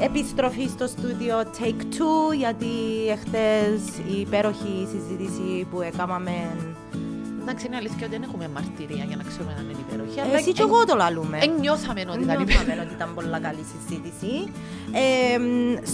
Επιστροφή στο στούντιο Take Two γιατί εχθές η υπέροχη συζήτηση που έκαναμε Εντάξει, είναι αλήθεια ότι δεν έχουμε μαρτυρία για να ξέρουμε αν είναι υπέροχη. αλλά εσύ και εγώ το λαλούμε. Νιώθαμε ότι ήταν υπέροχη. ότι ήταν πολύ καλή συζήτηση. Ε,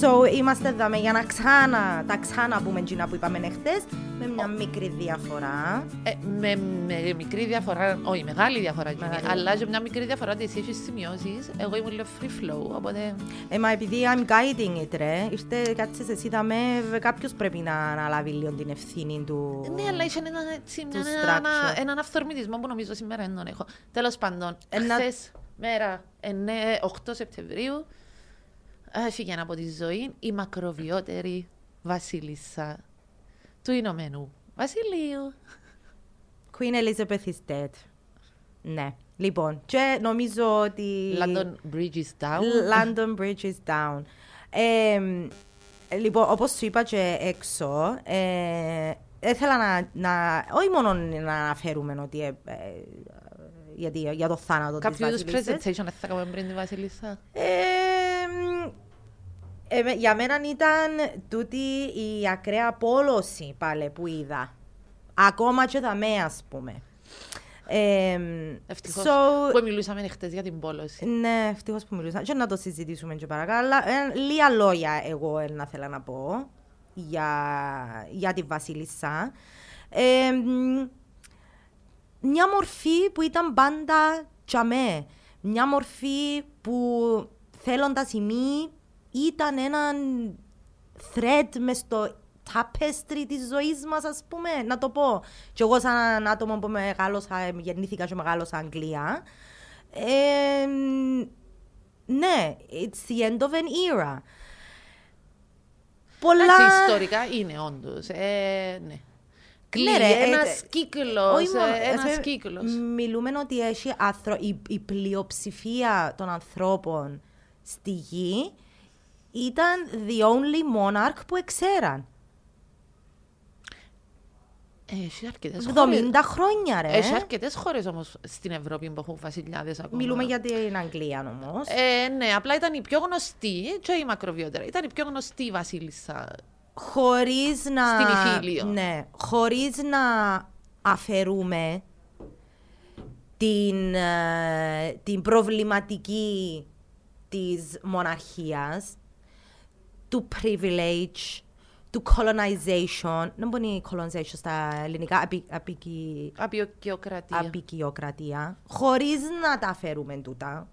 so, είμαστε εδώ για να ξανά, τα ξανά πούμε τζίνα που είπαμε χτες με μια μικρή διαφορά. Ε, με, με, μικρή διαφορά, όχι μεγάλη διαφορά, μεγάλη. αλλά και μια μικρή διαφορά ότι εσύ έχεις σημειώσεις, εγώ ήμουν λίγο free flow, οπότε... Ε, μα επειδή I'm guiding it, ρε, ήρθε κάτσε εσύ δαμε, κάποιος πρέπει να αναλάβει λίγο την ευθύνη του Ναι, αλλά είχε ένα, έτσι, μια, ένα, έναν αυθορμητισμό που νομίζω σήμερα δεν τον έχω. Τέλος πάντων, Ένα... χθες μέρα 9, 8 Σεπτεμβρίου, έφυγε από τη ζωή η μακροβιότερη βασίλισσα του Ηνωμένου Βασιλείου. Queen Elizabeth is dead. Ναι. Λοιπόν, και νομίζω ότι... London Bridge is down. London Bridge is down. Ε, λοιπόν, όπως σου είπα και έξω, ε, ήθελα να, να, όχι μόνο να αναφέρουμε ότι ε, ε, γιατί, για το θάνατο Κάποιο της Βασιλισσάς. Κάποιος είδους presentation θα κάνουμε πριν τη Βασιλίσσα. Ε, ε, για μένα ήταν τούτη η ακραία πόλωση πάλι που είδα. Ακόμα και τα με, ας πούμε. Ε, ευτυχώς so, που μιλούσαμε χτες για την πόλωση. Ναι, ευτυχώς που μιλούσαμε. Και να το συζητήσουμε και παρακαλώ. Ε, λίγα λόγια εγώ ε, να θέλω να πω για, για τη Βασίλισσα. Ε, μια μορφή που ήταν πάντα τσαμέ. Μια μορφή που θέλοντας ημί ήταν έναν thread μες στο tapestry της ζωής μας, ας πούμε, να το πω. Και εγώ σαν άτομο που μεγάλωσα, γεννήθηκα και μεγάλωσα Αγγλία. Ε, ναι, it's the end of an era. Πολλά... Εντάξει, ιστορικά είναι όντως, ε, ναι. Κλείνει ναι, ένας ε, κύκλος, ε, ένας κύκλος. Μιλούμε ότι έχει άθρο, η, η πλειοψηφία των ανθρώπων στη γη ήταν the only monarch που εξέραν. Έχει αρκετές 70 χρόνια, ρε. Έχει αρκετές χώρες όμως στην Ευρώπη που έχουν βασιλιάδες ακόμα. Μιλούμε για την Αγγλία όμως. Ε, ναι, απλά ήταν η πιο γνωστή, και η μακροβιότερα. Ήταν η πιο γνωστή βασίλισσα. Χωρίς να. Στην Ιφίλιο. Ναι, χωρίς να αφαιρούμε την, ε, την προβληματική της μοναρχίας του privilege, του colonization, δεν μπορεί colonization στα ελληνικά, απικιοκρατία, απικιοκρατία χωρίς να τα φέρουμε τούτα,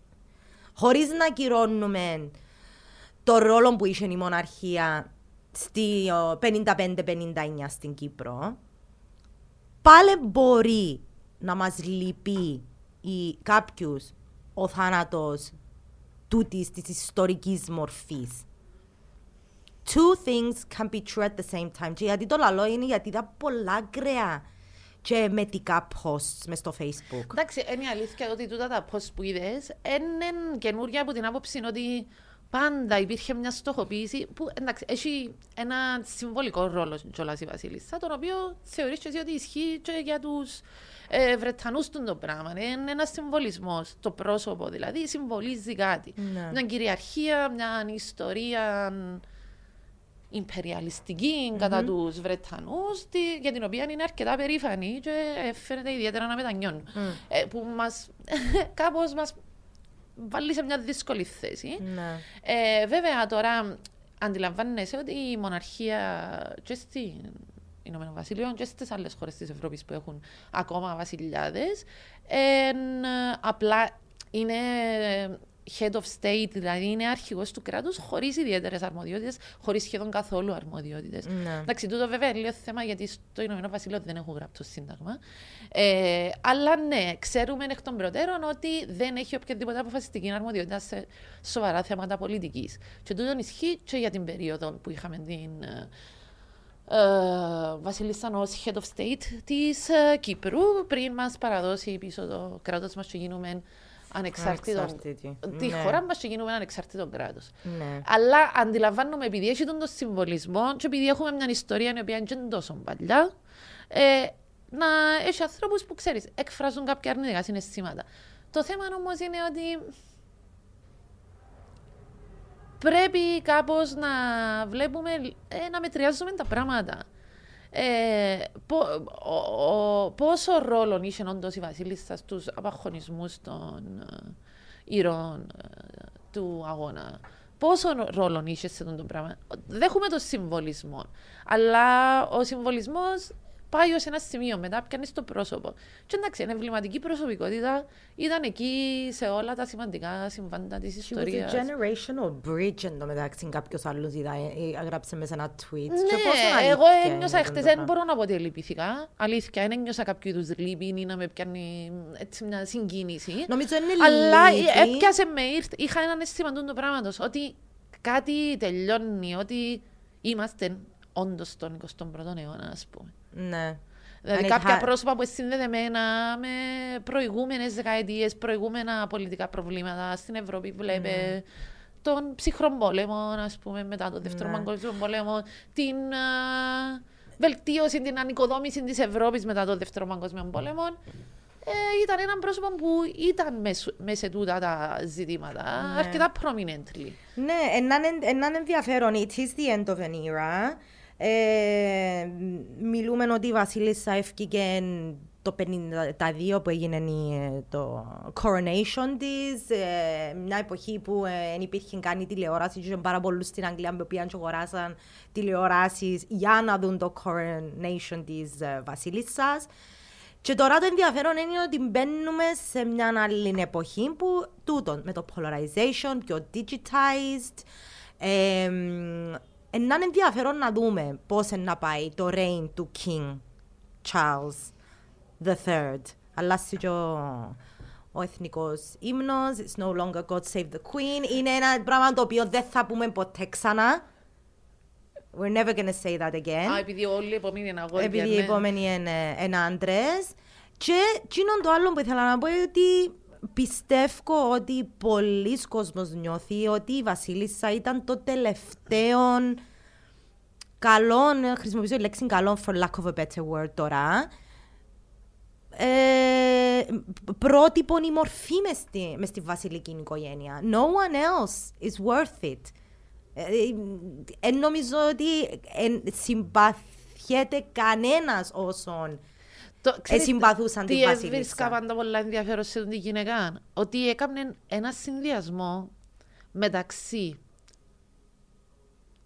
χωρίς να κυρώνουμε το ρόλο που είχε η μοναρχία στη 55-59 στην Κύπρο, πάλι μπορεί να μας λυπεί ή κάποιους ο θάνατος τούτης της ιστορικής μορφής two things can be true at the same time. Και γιατί το λαλό είναι γιατί ήταν πολλά γκρέα και μετικά posts μες στο facebook. Εντάξει, είναι η αλήθεια ότι τούτα τα posts που είδες είναι καινούργια από την άποψη ότι πάντα υπήρχε μια στοχοποίηση που εντάξει, έχει ένα συμβολικό ρόλο κιόλας η Βασίλισσα, τον οποίο θεωρείς και ότι ισχύει και για τους ε, Βρετανούς του το πράγμα. Είναι ένας συμβολισμός. Το πρόσωπο δηλαδή συμβολίζει κάτι. Ναι. Μια κυριαρχία, μια ιστορία υπεριαλιστική mm-hmm. κατά τους Βρετανούς, για την οποία είναι αρκετά περήφανη και φαίνεται ιδιαίτερα να μετανιώνουν. Mm. Ε, που μα κάπως μας βάλει σε μια δύσκολη θέση. Ναι. Ε, βέβαια τώρα αντιλαμβάνεσαι ότι η μοναρχία και στην Ηνωμένο Βασίλειο και στις άλλες χώρες της Ευρώπης που έχουν ακόμα βασιλιάδες, απλά είναι head of state, δηλαδή είναι αρχηγός του κράτους χωρίς ιδιαίτερες αρμοδιότητες, χωρίς σχεδόν καθόλου αρμοδιότητες. Ναι. Εντάξει, τούτο βέβαια είναι λίγο θέμα γιατί στο Ηνωμένο Βασίλειο δεν έχουν γράψει σύνταγμα. Ε, αλλά ναι, ξέρουμε εκ των προτέρων ότι δεν έχει οποιαδήποτε αποφασιστική αρμοδιότητα σε σοβαρά θέματα πολιτικής. Και τούτο ισχύει και για την περίοδο που είχαμε την. Uh, Βασίλισσα ως head of state της uh, Κύπρου πριν μας παραδώσει πίσω το κράτος μας και γίνουμε ανεξάρτητο. Τη ναι. χώρα μας και γίνουμε ανεξάρτητο κράτος. Ναι. Αλλά αντιλαμβάνομαι επειδή έχει τον το συμβολισμό και επειδή έχουμε μια ιστορία η οποία είναι τόσο παλιά, ε, να έχει ανθρώπους που ξέρεις, εκφράζουν κάποια αρνητικά συναισθήματα. Το θέμα όμως είναι ότι πρέπει κάπως να βλέπουμε, ε, να μετριάζουμε τα πράγματα. Ε, πο, ο, πόσο ρόλο είχε όντως η Βασίλισσα στους απαχωνισμού των ε, ηρών ε, του αγώνα; Πόσο ρόλο είχε σε αυτό το πράγμα; Δέχομαι το συμβολισμό. Αλλά ο συμβολισμός πάει ως ένα σημείο, μετά πιάνεις το πρόσωπο. Και εντάξει, είναι εμβληματική προσωπικότητα ήταν εκεί σε όλα τα σημαντικά συμβάντα της ιστορία. She was a generational bridge εντωμεταξύ κάποιος άλλος έγραψε μέσα ένα tweet. Ναι, εγώ ένιωσα χτες, δεν μπορώ να πω ότι λυπηθήκα. Αλήθεια, δεν ένιωσα κάποιο είδους λύπη ή να με πιάνει έτσι μια συγκίνηση. Νομίζω είναι Αλλά έπιασε με, είχα έναν αίσθημα του πράγματος ότι κάτι τελειώνει, ότι είμαστε όντως στον 21ο αιώνα, ας πούμε. Ναι. Δηλαδή κάποια πρόσωπα που είναι συνδεδεμένα με προηγούμενες δεκαετίες, προηγούμενα πολιτικά προβλήματα στην Ευρώπη, βλέπε ναι. τον ψυχρό πόλεμο, ας πούμε, μετά τον δεύτερο ναι. παγκόσμιο πόλεμο, την βελτίωση, την ανοικοδόμηση της Ευρώπης μετά τον δεύτερο παγκόσμιο πόλεμο. Ε, ήταν ένα πρόσωπο που ήταν μέσα σε τούτα τα ζητήματα, ναι. αρκετά prominently. Ναι, έναν ενδιαφέρον. It is the end of an era. Ε, μιλούμε ότι η Βασίλισσα έφυγε το 52 που έγινε το coronation της. Ε, μια εποχή που δεν ε, υπήρχε καν η τηλεόραση. Είχε πάρα πολλούς στην Αγγλία που πήγαν και αγοράσαν τηλεοράσεις για να δουν το coronation της ε, Βασίλισσας. Και τώρα το ενδιαφέρον είναι ότι μπαίνουμε σε μια άλλη εποχή που τούτο με το polarization, πιο digitized. Ε, να είναι ενδιαφέρον να δούμε πώς να πάει το reign του King Charles III. Αλλάζει και ο, ο εθνικός ύμνος. It's no longer God save the Queen. Είναι ένα πράγμα το οποίο δεν θα πούμε ποτέ ξανά. We're never gonna say that again. Α, επειδή όλοι οι επόμενοι είναι αγόρια. Επειδή οι ναι. επόμενοι είναι, είναι άντρες. Και εκείνο το άλλο που ήθελα να πω είναι ότι πιστεύω ότι πολλοί κόσμος νιώθει ότι η Βασίλισσα ήταν το τελευταίο καλό, χρησιμοποιήσω τη λέξη καλό for lack of a better word τώρα, ε, πρότυπο η μορφή μες στη, μες στη βασιλική οικογένεια. No one else is worth it. Ε, ε, νομίζω ότι ε, συμπαθιέται κανένας όσον το, ξέρεις, συμπαθούσαν τη βασίλισσα. Τι έβρισκα πάντα πολλά ενδιαφέρον σε τη γυναίκα. Ότι έκανε ένα συνδυασμό μεταξύ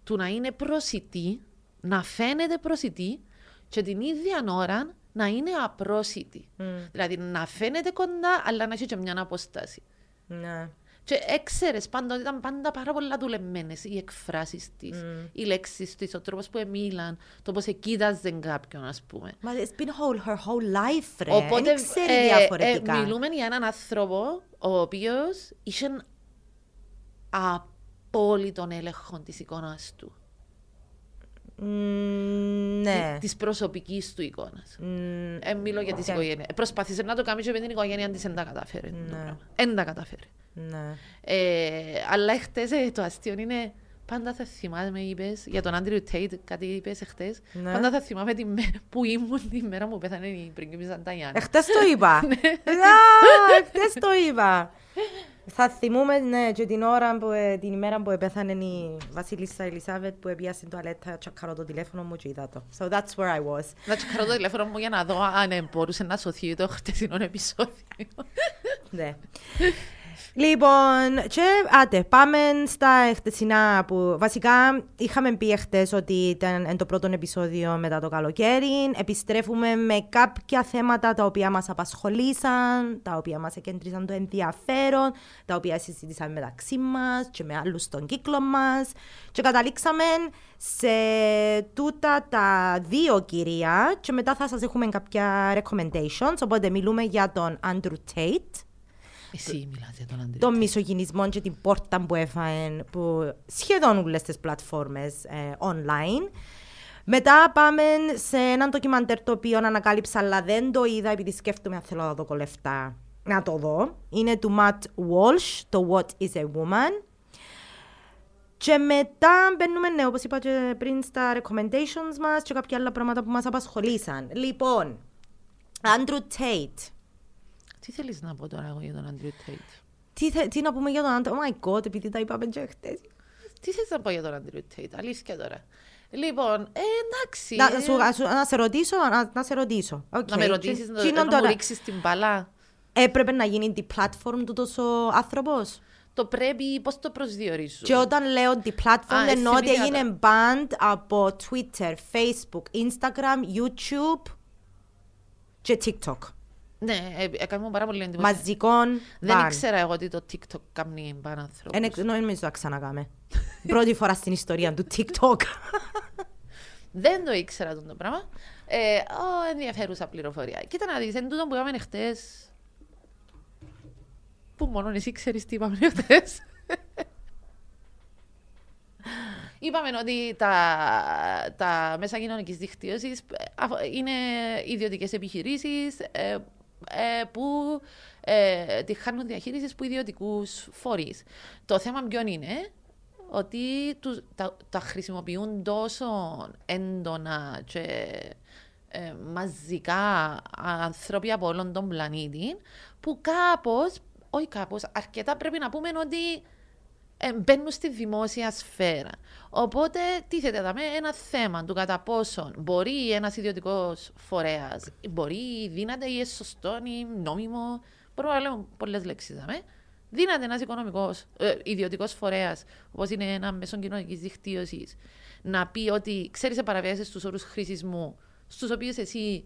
του να είναι προσιτή, να φαίνεται προσιτή και την ίδια ώρα να είναι απρόσιτη. Mm. Δηλαδή να φαίνεται κοντά, αλλά να έχει και μια απόσταση. Ναι. Και έξερες πάντα ότι ήταν πάντα πάρα πολλά δουλεμένες οι εκφράσεις της, mm. οι λέξεις της, ο τρόπος που μίλαν, το πώς κοίταζε κάποιον, ας πούμε. Μα it's been whole, her whole life, ρε. Οπότε ε, διαφορετικά. Ε, μιλούμε για έναν άνθρωπο ο οποίος είχε απόλυτον έλεγχο της εικόνας του. Mm, ναι. Τη προσωπικής του εικόνας. Mm, ε, μιλώ για τη οικογένεια. Προσπάθησε να το κάνεις και με την οικογένεια της, δεν τα κατάφερε. Ναι. Δεν τα κατάφερε. Ναι. Ε, αλλά χτε ε, το αστείο είναι. Πάντα θα θυμάμαι, με είπες, για τον Άντριου Τέιτ, κάτι είπες χτε. Ναι. Πάντα θα θυμάμαι τη μέρα που ήμουν τη μέρα που πέθανε η πριγκίπισσα Νταϊάννα. Εχθές το είπα. Εχθές το είπα. Θα θυμούμε ναι, και την ώρα που, ε, την ημέρα που πέθανε η Βασίλισσα Ελισάβετ που έπια στην τουαλέτα τσακαρώ το τηλέφωνο μου και είδα το. So that's where I was. Να τσακαρώ το τηλέφωνο μου για να δω αν μπορούσε να σωθεί το χτεσινό επεισόδιο. ναι. Λοιπόν, και άτε, πάμε στα χτεσινά που βασικά είχαμε πει χτε ότι ήταν το πρώτο επεισόδιο μετά το καλοκαίρι. Επιστρέφουμε με κάποια θέματα τα οποία μας απασχολήσαν, τα οποία μας εκέντρισαν το ενδιαφέρον, τα οποία συζήτησαμε μεταξύ μας και με άλλους στον κύκλο μας και καταλήξαμε σε τούτα τα δύο κυρία και μετά θα σας έχουμε κάποια recommendations, οπότε μιλούμε για τον Andrew Tate εσύ μιλάς για τον Αντρέα. Τον μισογυνισμό και την πόρτα που έφαγε που σχεδόν όλες τις πλατφόρμες ε, online. Μετά πάμε σε έναν ντοκιμαντέρ το οποίο ανακάλυψα αλλά δεν το είδα επειδή σκέφτομαι αν θέλω να δω κολεφτά να το δω. Είναι του Matt Walsh, το What is a Woman. Και μετά μπαίνουμε, ναι, όπως είπα και πριν, στα recommendations μας και κάποια άλλα πράγματα που μας απασχολήσαν. Λοιπόν, Andrew Tate. Τι θέλεις να πω τώρα εγώ για τον Andrew Tate; Τι, θε, τι να πούμε για τον Andrew, oh my god, επειδή τα είπαμε και χτες. Τι θες να πω για τον Andrew Tate, αλήθεια τώρα. Λοιπόν, ε, εντάξει. Να, ε, σου, να, σου- να σε ρωτήσω, να, να σε ρωτήσω. Οκ. να με ρωτήσεις, Τι- να, τι είναι να τώρα, μου ρίξεις την μπάλα. Έπρεπε να γίνει deplatform τούτος ο άνθρωπος; Το πρέπει, πώς το προσδιορίζουν; Και όταν λέω deplatform Α, εννοώ ότι ευθυμία έγινε banned από Twitter, Facebook, Instagram, YouTube και TikTok. Ναι, ε, έκανε μου πάρα πολύ εντύπωση. Μαζικών Δεν ban. ήξερα εγώ ότι το TikTok κάνει μπαν ανθρώπους. Εν εξ- νομίζω να ξανακάμε. Πρώτη φορά στην ιστορία του TikTok. Δεν το ήξερα αυτό το πράγμα. Ε, ο, ενδιαφέρουσα πληροφορία. Κοίτα να δεις, εν τούτο που είπαμε χτες, που μόνο εσύ ξέρεις τι είπαμε χτες. Είπαμε ότι τα, τα μέσα κοινωνικής δικτύωσης είναι ιδιωτικές επιχειρήσεις ε, ε, που ε, τη χάνουν διαχείρισης από ιδιωτικούς φορείς. Το θέμα ποιο είναι, ότι τους, τα, τα χρησιμοποιούν τόσο έντονα και ε, μαζικά άνθρωποι από όλον τον πλανήτη που κάπως, όχι κάπως, αρκετά πρέπει να πούμε ότι ε, μπαίνουν στη δημόσια σφαίρα. Οπότε τίθεται εδώ ένα θέμα του κατά πόσον μπορεί ένας ιδιωτικός φορέας, μπορεί, δύναται ή σωστό ή νόμιμο, μπορούμε να λέμε πολλές λέξεις δάμε, δύναται ένας οικονομικός, ε, ιδιωτικός φορέας, όπως είναι ένα μέσο κοινωνικής δικτύωσης, να πει ότι ξέρεις παραβιάσεις τους όρους χρήσης μου, στους οποίους εσύ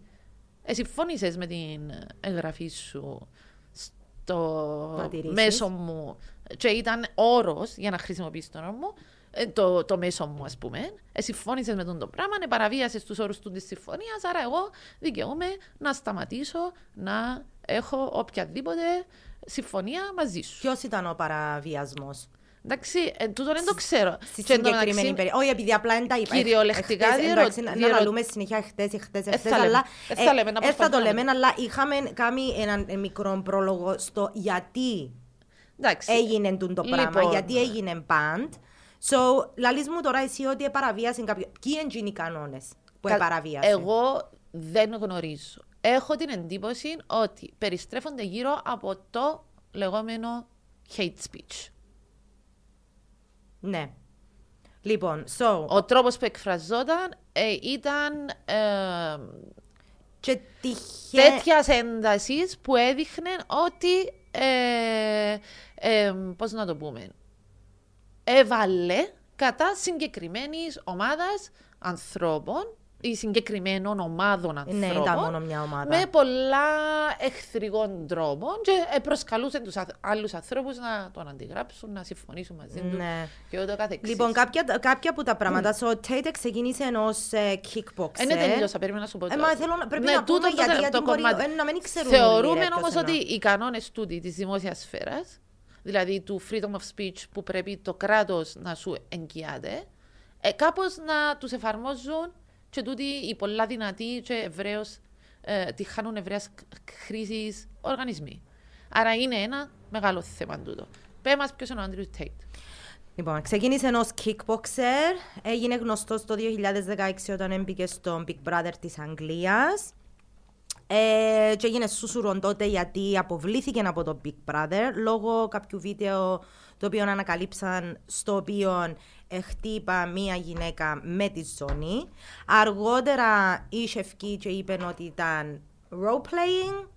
συμφώνησες με την εγγραφή σου στο Παρατηρήσεις. μέσο μου και ήταν όρος για να χρησιμοποιήσεις τον όρο μου, ε, το, το μέσο μου, ας πούμε. Ε, συμφώνησες με τον το πράγμα, ε, παραβίασες τους όρους του της συμφωνίας, άρα εγώ δικαιούμαι να σταματήσω να έχω οποιαδήποτε συμφωνία μαζί σου. Ποιος ήταν ο παραβιασμός; Εντάξει, ε, τούτο δεν το ξέρω. Στη Και εν τω συγκεκριμένη μεταξύ, περίπτωση. Όχι, επειδή απλά δεν τα είπα. Κυριολεκτικά Εχθές, διερω- εντάξει, να- Να διερω- αναλούμε συνέχεια χτε, χτε, Ε, χτε. θα λέμε. Αλλά Ε, θα λέμε, να ε, θα το προσπαθούμε να λέμε, αλλά είχαμε κάνει έναν ε, μικρό πρόλογο στο γιατί εντάξει. έγινε τούτο το πράγμα, Λοιπόν. γιατί έγινε band. So, λαλείς μου τώρα εσύ ότι επαραβίασε κάποιο. Ποιοι είναι οι κανόνες που Κα- επαραβίασε. Εγώ δεν γνωρίζω. Έχω την εντύπωση ότι περιστρέφονται γύρω από το λεγόμενο hate speech. Ναι. Λοιπόν, so, Ο τρόπος που εκφραζόταν ε, ήταν ε, και τυχε... τέτοιας έντασης που έδειχνε ότι. Ε, ε, Πώς να το πούμε. Έβαλε κατά συγκεκριμένης ομάδας ανθρώπων ή συγκεκριμένων ομάδων ανθρώπων. Ναι, ήταν μόνο μια ομάδα. Με πολλά εχθρικών τρόπων και ε, προσκαλούσε τους αθ- άλλους ανθρώπους να τον αντιγράψουν, να συμφωνήσουν μαζί τους Ναι. και ούτω καθεξής. Λοιπόν, κάποια, κάποια από τα πράγματα. So, ο Tate ξεκίνησε ως kickboxer. Ε, ναι, τελείωσα, περίμενα να σου πω. Ε, τώρα. μα θέλω να- πρέπει Ναι, να πούμε τούτο το- γιατί- το γιατί μπορεί- κομμάτι. ε, να μην ξέρουν όλοι, Θεωρούμε ρε, όμως ποιος ότι εννοώ. οι κανόνες τούτοι της δημόσιας σφαίρας, δηλαδή του freedom of speech που πρέπει το κράτος να σου εγγυάται, ε, κάπως να τους εφαρμόζουν και τούτοι οι πολλά δυνατοί και ευρέως ε, τη χάνουν ευρεία χρήσης οργανισμοί. Άρα είναι ένα μεγάλο θέμα τούτο. Πες μας ποιος είναι ο Άντριου Τέιτ. Λοιπόν, ξεκίνησε ω kickboxer. Έγινε γνωστός το 2016 όταν έμπηκε στο Big Brother της Αγγλίας. Ε, και έγινε σούσουρον τότε γιατί αποβλήθηκε από το Big Brother λόγω κάποιου βίντεο το οποίο ανακαλύψαν στο οποίο ε, χτύπα μία γυναίκα με τη ζώνη. Αργότερα είχε βγει και είπε ότι ήταν role playing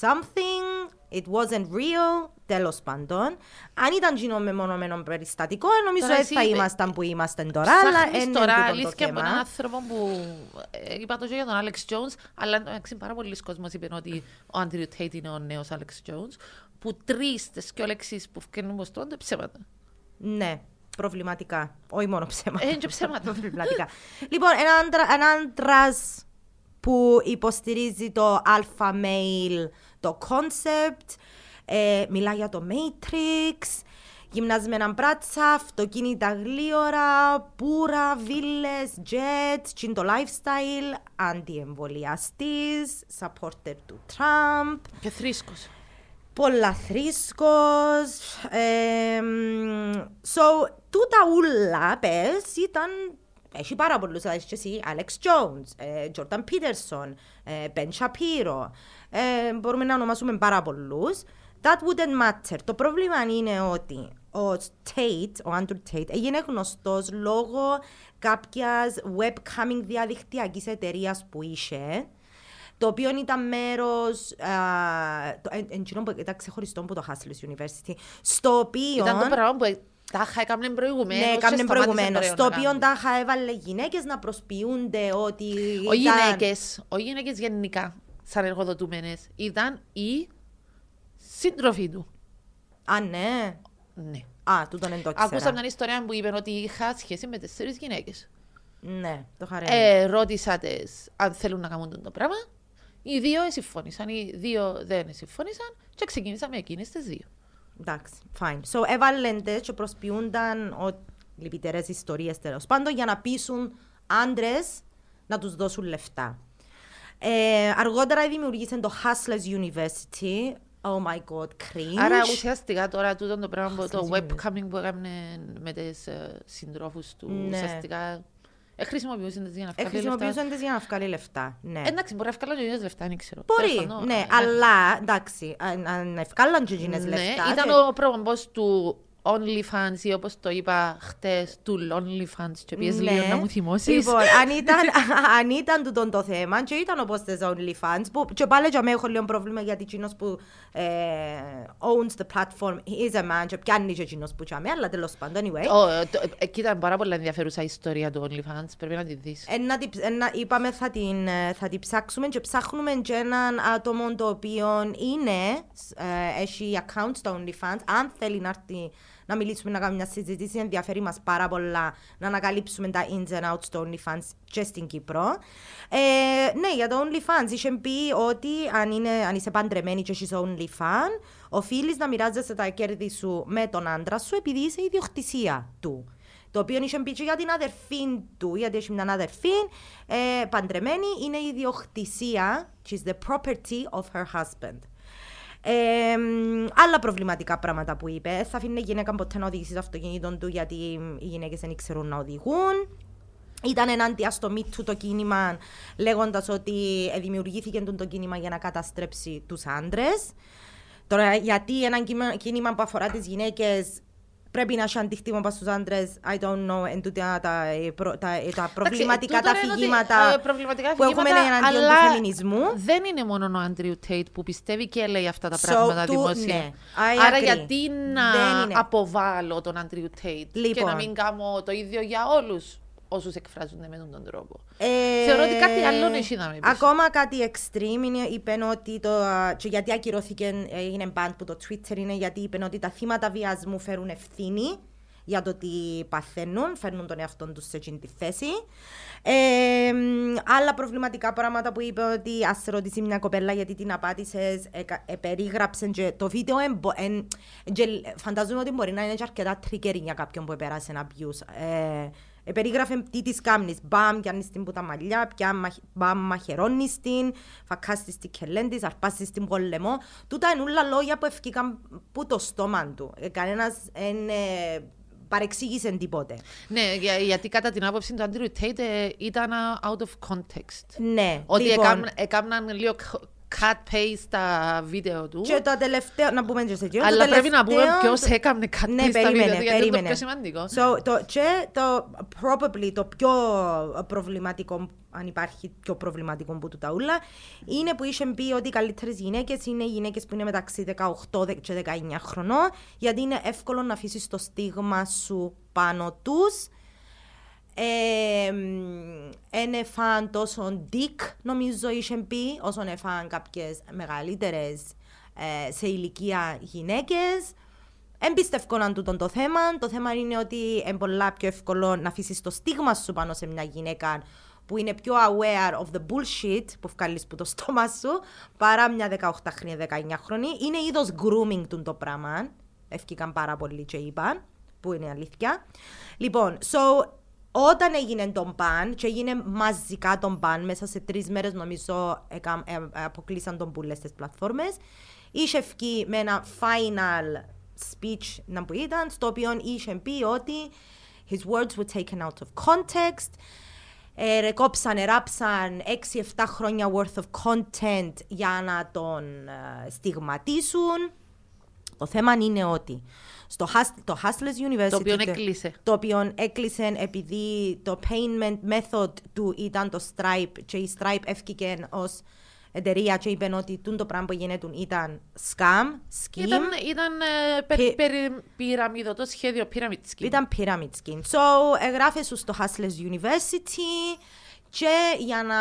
something, it wasn't real, τέλος πάντων. Αν ήταν κοινό μεμονωμένο περιστατικό, ε, νομίζω Τώρα δεν εσύ θα είπε- ήμασταν που είμαστε τώρα, αλλά Ψάχνεις είναι τώρα τούτο το αλήθεια από έναν θέμα. άνθρωπο που ε, είπα το και για τον Άλεξ Jones, αλλά εντάξει, πάρα πολλοί κόσμος είπε ότι ο Άντριου Τέιτ είναι ο νέος Άλεξ Jones, που τρεις τις και λέξεις που φτιάχνουν πως τότε ψέματα. Ναι, προβληματικά. Όχι μόνο ψέματα. Ε, είναι και ψέματα. προβληματικά. λοιπόν, ένα άντρα, ένα άντρας που υποστηρίζει το alpha male, το concept, ε, μιλά για το Matrix, γυμνασμένα μπράτσα, αυτοκίνητα γλίωρα, πουρα, βίλες, jets, και είναι το lifestyle, αντιεμβολιαστής, supporter του Trump, Και θρήσκος. πολλά θρήσκος. εμ, so, τούτα ούλα, πες, ήταν... Έχει πάρα πολλούς, δηλαδή και εσύ, Alex Jones, ε, Jordan Peterson, ε, Ben Shapiro. Ε, μπορούμε να ονομάσουμε πάρα πολλούς. That wouldn't matter. Το πρόβλημα είναι ότι ο Tate, ο Andrew Tate, έγινε γνωστός λόγω κάποιας webcaming διαδικτυακής εταιρείας που είχε, το οποίο ήταν μέρος. ήταν ξεχωριστό από το Hustlers University. Στο οποίο. Ήταν το πράγμα που Τάχα έκαμε προηγουμένως. Ναι, έκαμε προηγουμένως. Στο οποίο τάχα έβαλε γυναίκες να προσποιούνται ότι. Ο γυναίκες, ο γυναίκες γενικά, σαν εργοδοτούμενες, ήταν η σύντροφη του. Α, ναι. Ναι. Α, τούτον δεν το ξέρω. Ακούσα μια ιστορία που είπε ότι είχα σχέση με τέσσερις γυναίκες. Ναι, το χαρέ. Ε, ρώτησα τι αν θέλουν να κάνουν το πράγμα. Οι δύο συμφώνησαν, οι δύο δεν συμφώνησαν και ξεκίνησα με εκείνες τι δύο. Εντάξει, fine. So έβαλαν και προσποιούνταν ο... λυπητερές ιστορίες τέλος πάντων για να πείσουν άντρες να τους δώσουν λεφτά. Ε, αργότερα δημιουργήσαν το Hustlers University. Oh my god, cringe. Άρα ουσιαστικά τώρα τούτο το πράγμα, το webcaming που έκανε με τις uh, συντρόφους του, ναι. ουσιαστικά ε, χρησιμοποιούσαν τις για να βγάλει λεφτά. Χρησιμοποιούσαν τις για να βγάλει λεφτά, ναι. Εντάξει, μπορεί να βγάλουν και λεφτά, δεν ξέρω. Μπορεί, ναι, ναι, αλλά εντάξει, αν βγάλουν και ναι, λεφτά. Ήταν ο πρόμος του OnlyFans ή όπως το είπα χτες του OnlyFans και πιες ναι. λίγο να μου θυμώσεις. Λοιπόν, αν ήταν, αν ήταν τούτον το θέμα και ήταν όπως τις OnlyFans που και πάλι για μένα έχω λίγο πρόβλημα γιατί εκείνος που ε, owns the platform is a man και πιάνει και εκείνος που τσάμε αλλά τέλος πάντων anyway. Oh, το, εκεί ήταν πάρα πολύ ενδιαφέρουσα ιστορία του OnlyFans, πρέπει να τη δεις. Ε, να, ε, είπαμε θα την, ε, θα την ψάξουμε και ψάχνουμε και έναν άτομο το οποίο είναι, ε, έχει account στο OnlyFans, αν θέλει να έρθει να μιλήσουμε, να κάνουμε μια συζήτηση. Ενδιαφέρει μας πάρα πολλά να ανακαλύψουμε τα ins and outs του OnlyFans και στην Κύπρο. Ε, ναι, για το OnlyFans είχε πει ότι αν, είναι, αν είσαι παντρεμένη και είσαι OnlyFans, οφείλεις να μοιράζεσαι τα κέρδη σου με τον άντρα σου επειδή είσαι ιδιοκτησία του. Το οποίο είχε πει και για την αδερφή του, γιατί έχει μια αδερφή ε, παντρεμένη, είναι η ιδιοκτησία, which is the property of her husband. Ε, άλλα προβληματικά πράγματα που είπε. Θα αφήνει γυναίκα ποτέ να οδηγήσει το αυτοκίνητο του γιατί οι γυναίκες δεν ξέρουν να οδηγούν. Ήταν ενάντια στο Me το κίνημα, λέγοντας ότι δημιουργήθηκε το κίνημα για να καταστρέψει τους άντρες. Τώρα, γιατί ένα κίνημα που αφορά τις γυναίκες πρέπει να έχει αντίκτυπο πάνω στους άντρες, I don't know, εν τούτα τα, τα, τα προβληματικά τα αφηγήματα που έχουμε εναντίον του φεμινισμού. Δεν είναι μόνο ο Άντριου Τέιτ που πιστεύει και λέει αυτά τα πράγματα δημόσια. Ναι, Άρα γιατί να αποβάλω τον Άντριου Τέιτ και να λοιπόν. μην κάνω το ίδιο για όλους; Όσους εκφράζονται με τον τρόπο. Ε, Θεωρώ ότι κάτι άλλο έχει να με πεις. Ακόμα κάτι extreme είναι, είπε ότι το. Και γιατί ακυρώθηκε, έγινε band που το Twitter είναι γιατί είπε ότι τα θύματα βιασμού φέρουν ευθύνη για το τι παθαίνουν, φέρνουν τον εαυτό τους σε εκείνη τη θέση. Ε, άλλα προβληματικά πράγματα που είπε ότι ας ρωτήσει μια κοπέλα γιατί την απάτησες, ε, περίγραψε και το βίντεο. Εν, φανταζούμε ότι μπορεί να είναι και αρκετά trigger για κάποιον που επέρασε ένα abuse. Ε, ε, περίγραφε τι της κάμνεις. Μπαμ, πιάνεις την που τα μαλλιά, πια, μπαμ, μαχαιρώνεις την, φακάσει την κελέντη, αρπάσει την πολεμό. Τούτα είναι όλα λόγια που ευκήκαν που το στόμα του. Ε, Κανένας δεν ε, παρεξήγησε τίποτε. Ναι, για, γιατί κατά την άποψη του Άντριου Τέιτ ήταν out of context. Ναι, Ότι λοιπόν, έκαναν λίγο cut paste τα βίντεο του. Και το τελευταίο, να πούμε και σε εκείνο. Αλλά πρέπει να πούμε ποιος έκανε cut ναι, paste τα βίντεο του, γιατί είναι το πιο σημαντικό. So, το, και το, probably το πιο προβληματικό, αν υπάρχει πιο προβληματικό που του τα ούλα, είναι που είχε πει ότι οι καλύτερες γυναίκες είναι οι γυναίκες που είναι μεταξύ 18 και 19 χρονών, γιατί είναι εύκολο να αφήσεις το στίγμα σου πάνω τους δεν έφαν τόσο dick, νομίζω είχε πει, όσο έφαν κάποιες μεγαλύτερες ε, σε ηλικία γυναίκες. Εμπιστεύω να τούτο το θέμα. Το θέμα είναι ότι είναι πολλά πιο εύκολο να αφήσεις το στίγμα σου πάνω σε μια γυναίκα που είναι πιο aware of the bullshit που βγάλεις που το στόμα σου παρά μια 18χρονη, 19χρονη. Είναι είδος grooming του το πράγμα. Ευκήκαν πάρα πολύ και είπαν, που είναι αλήθεια. Λοιπόν, so όταν έγινε το μπαν και έγινε μαζικά το μπαν, μέσα σε τρεις μέρες νομίζω ε, αποκλείσαν τον πουλέ στι πλατφόρμες. Είχε βγει με ένα final speech να που ήταν, στο οποίο είχε πει ότι his words were taken out of context. Ε, ρεκόψαν, ράψαν 6-7 χρόνια worth of content για να τον ε, στιγματίσουν. Το θέμα είναι ότι στο το Hustlers University. Το οποίο έκλεισε. Το οποίο έκλεισε επειδή το payment method του ήταν το Stripe και η Stripe έφυγε ως εταιρεία και είπε ότι το πράγμα που γίνεται ήταν scam, scheme. Ήταν, ήταν ε, πε, το σχέδιο pyramid scheme. Ήταν pyramid scheme. So, εγγράφε σου στο Hustlers University και για να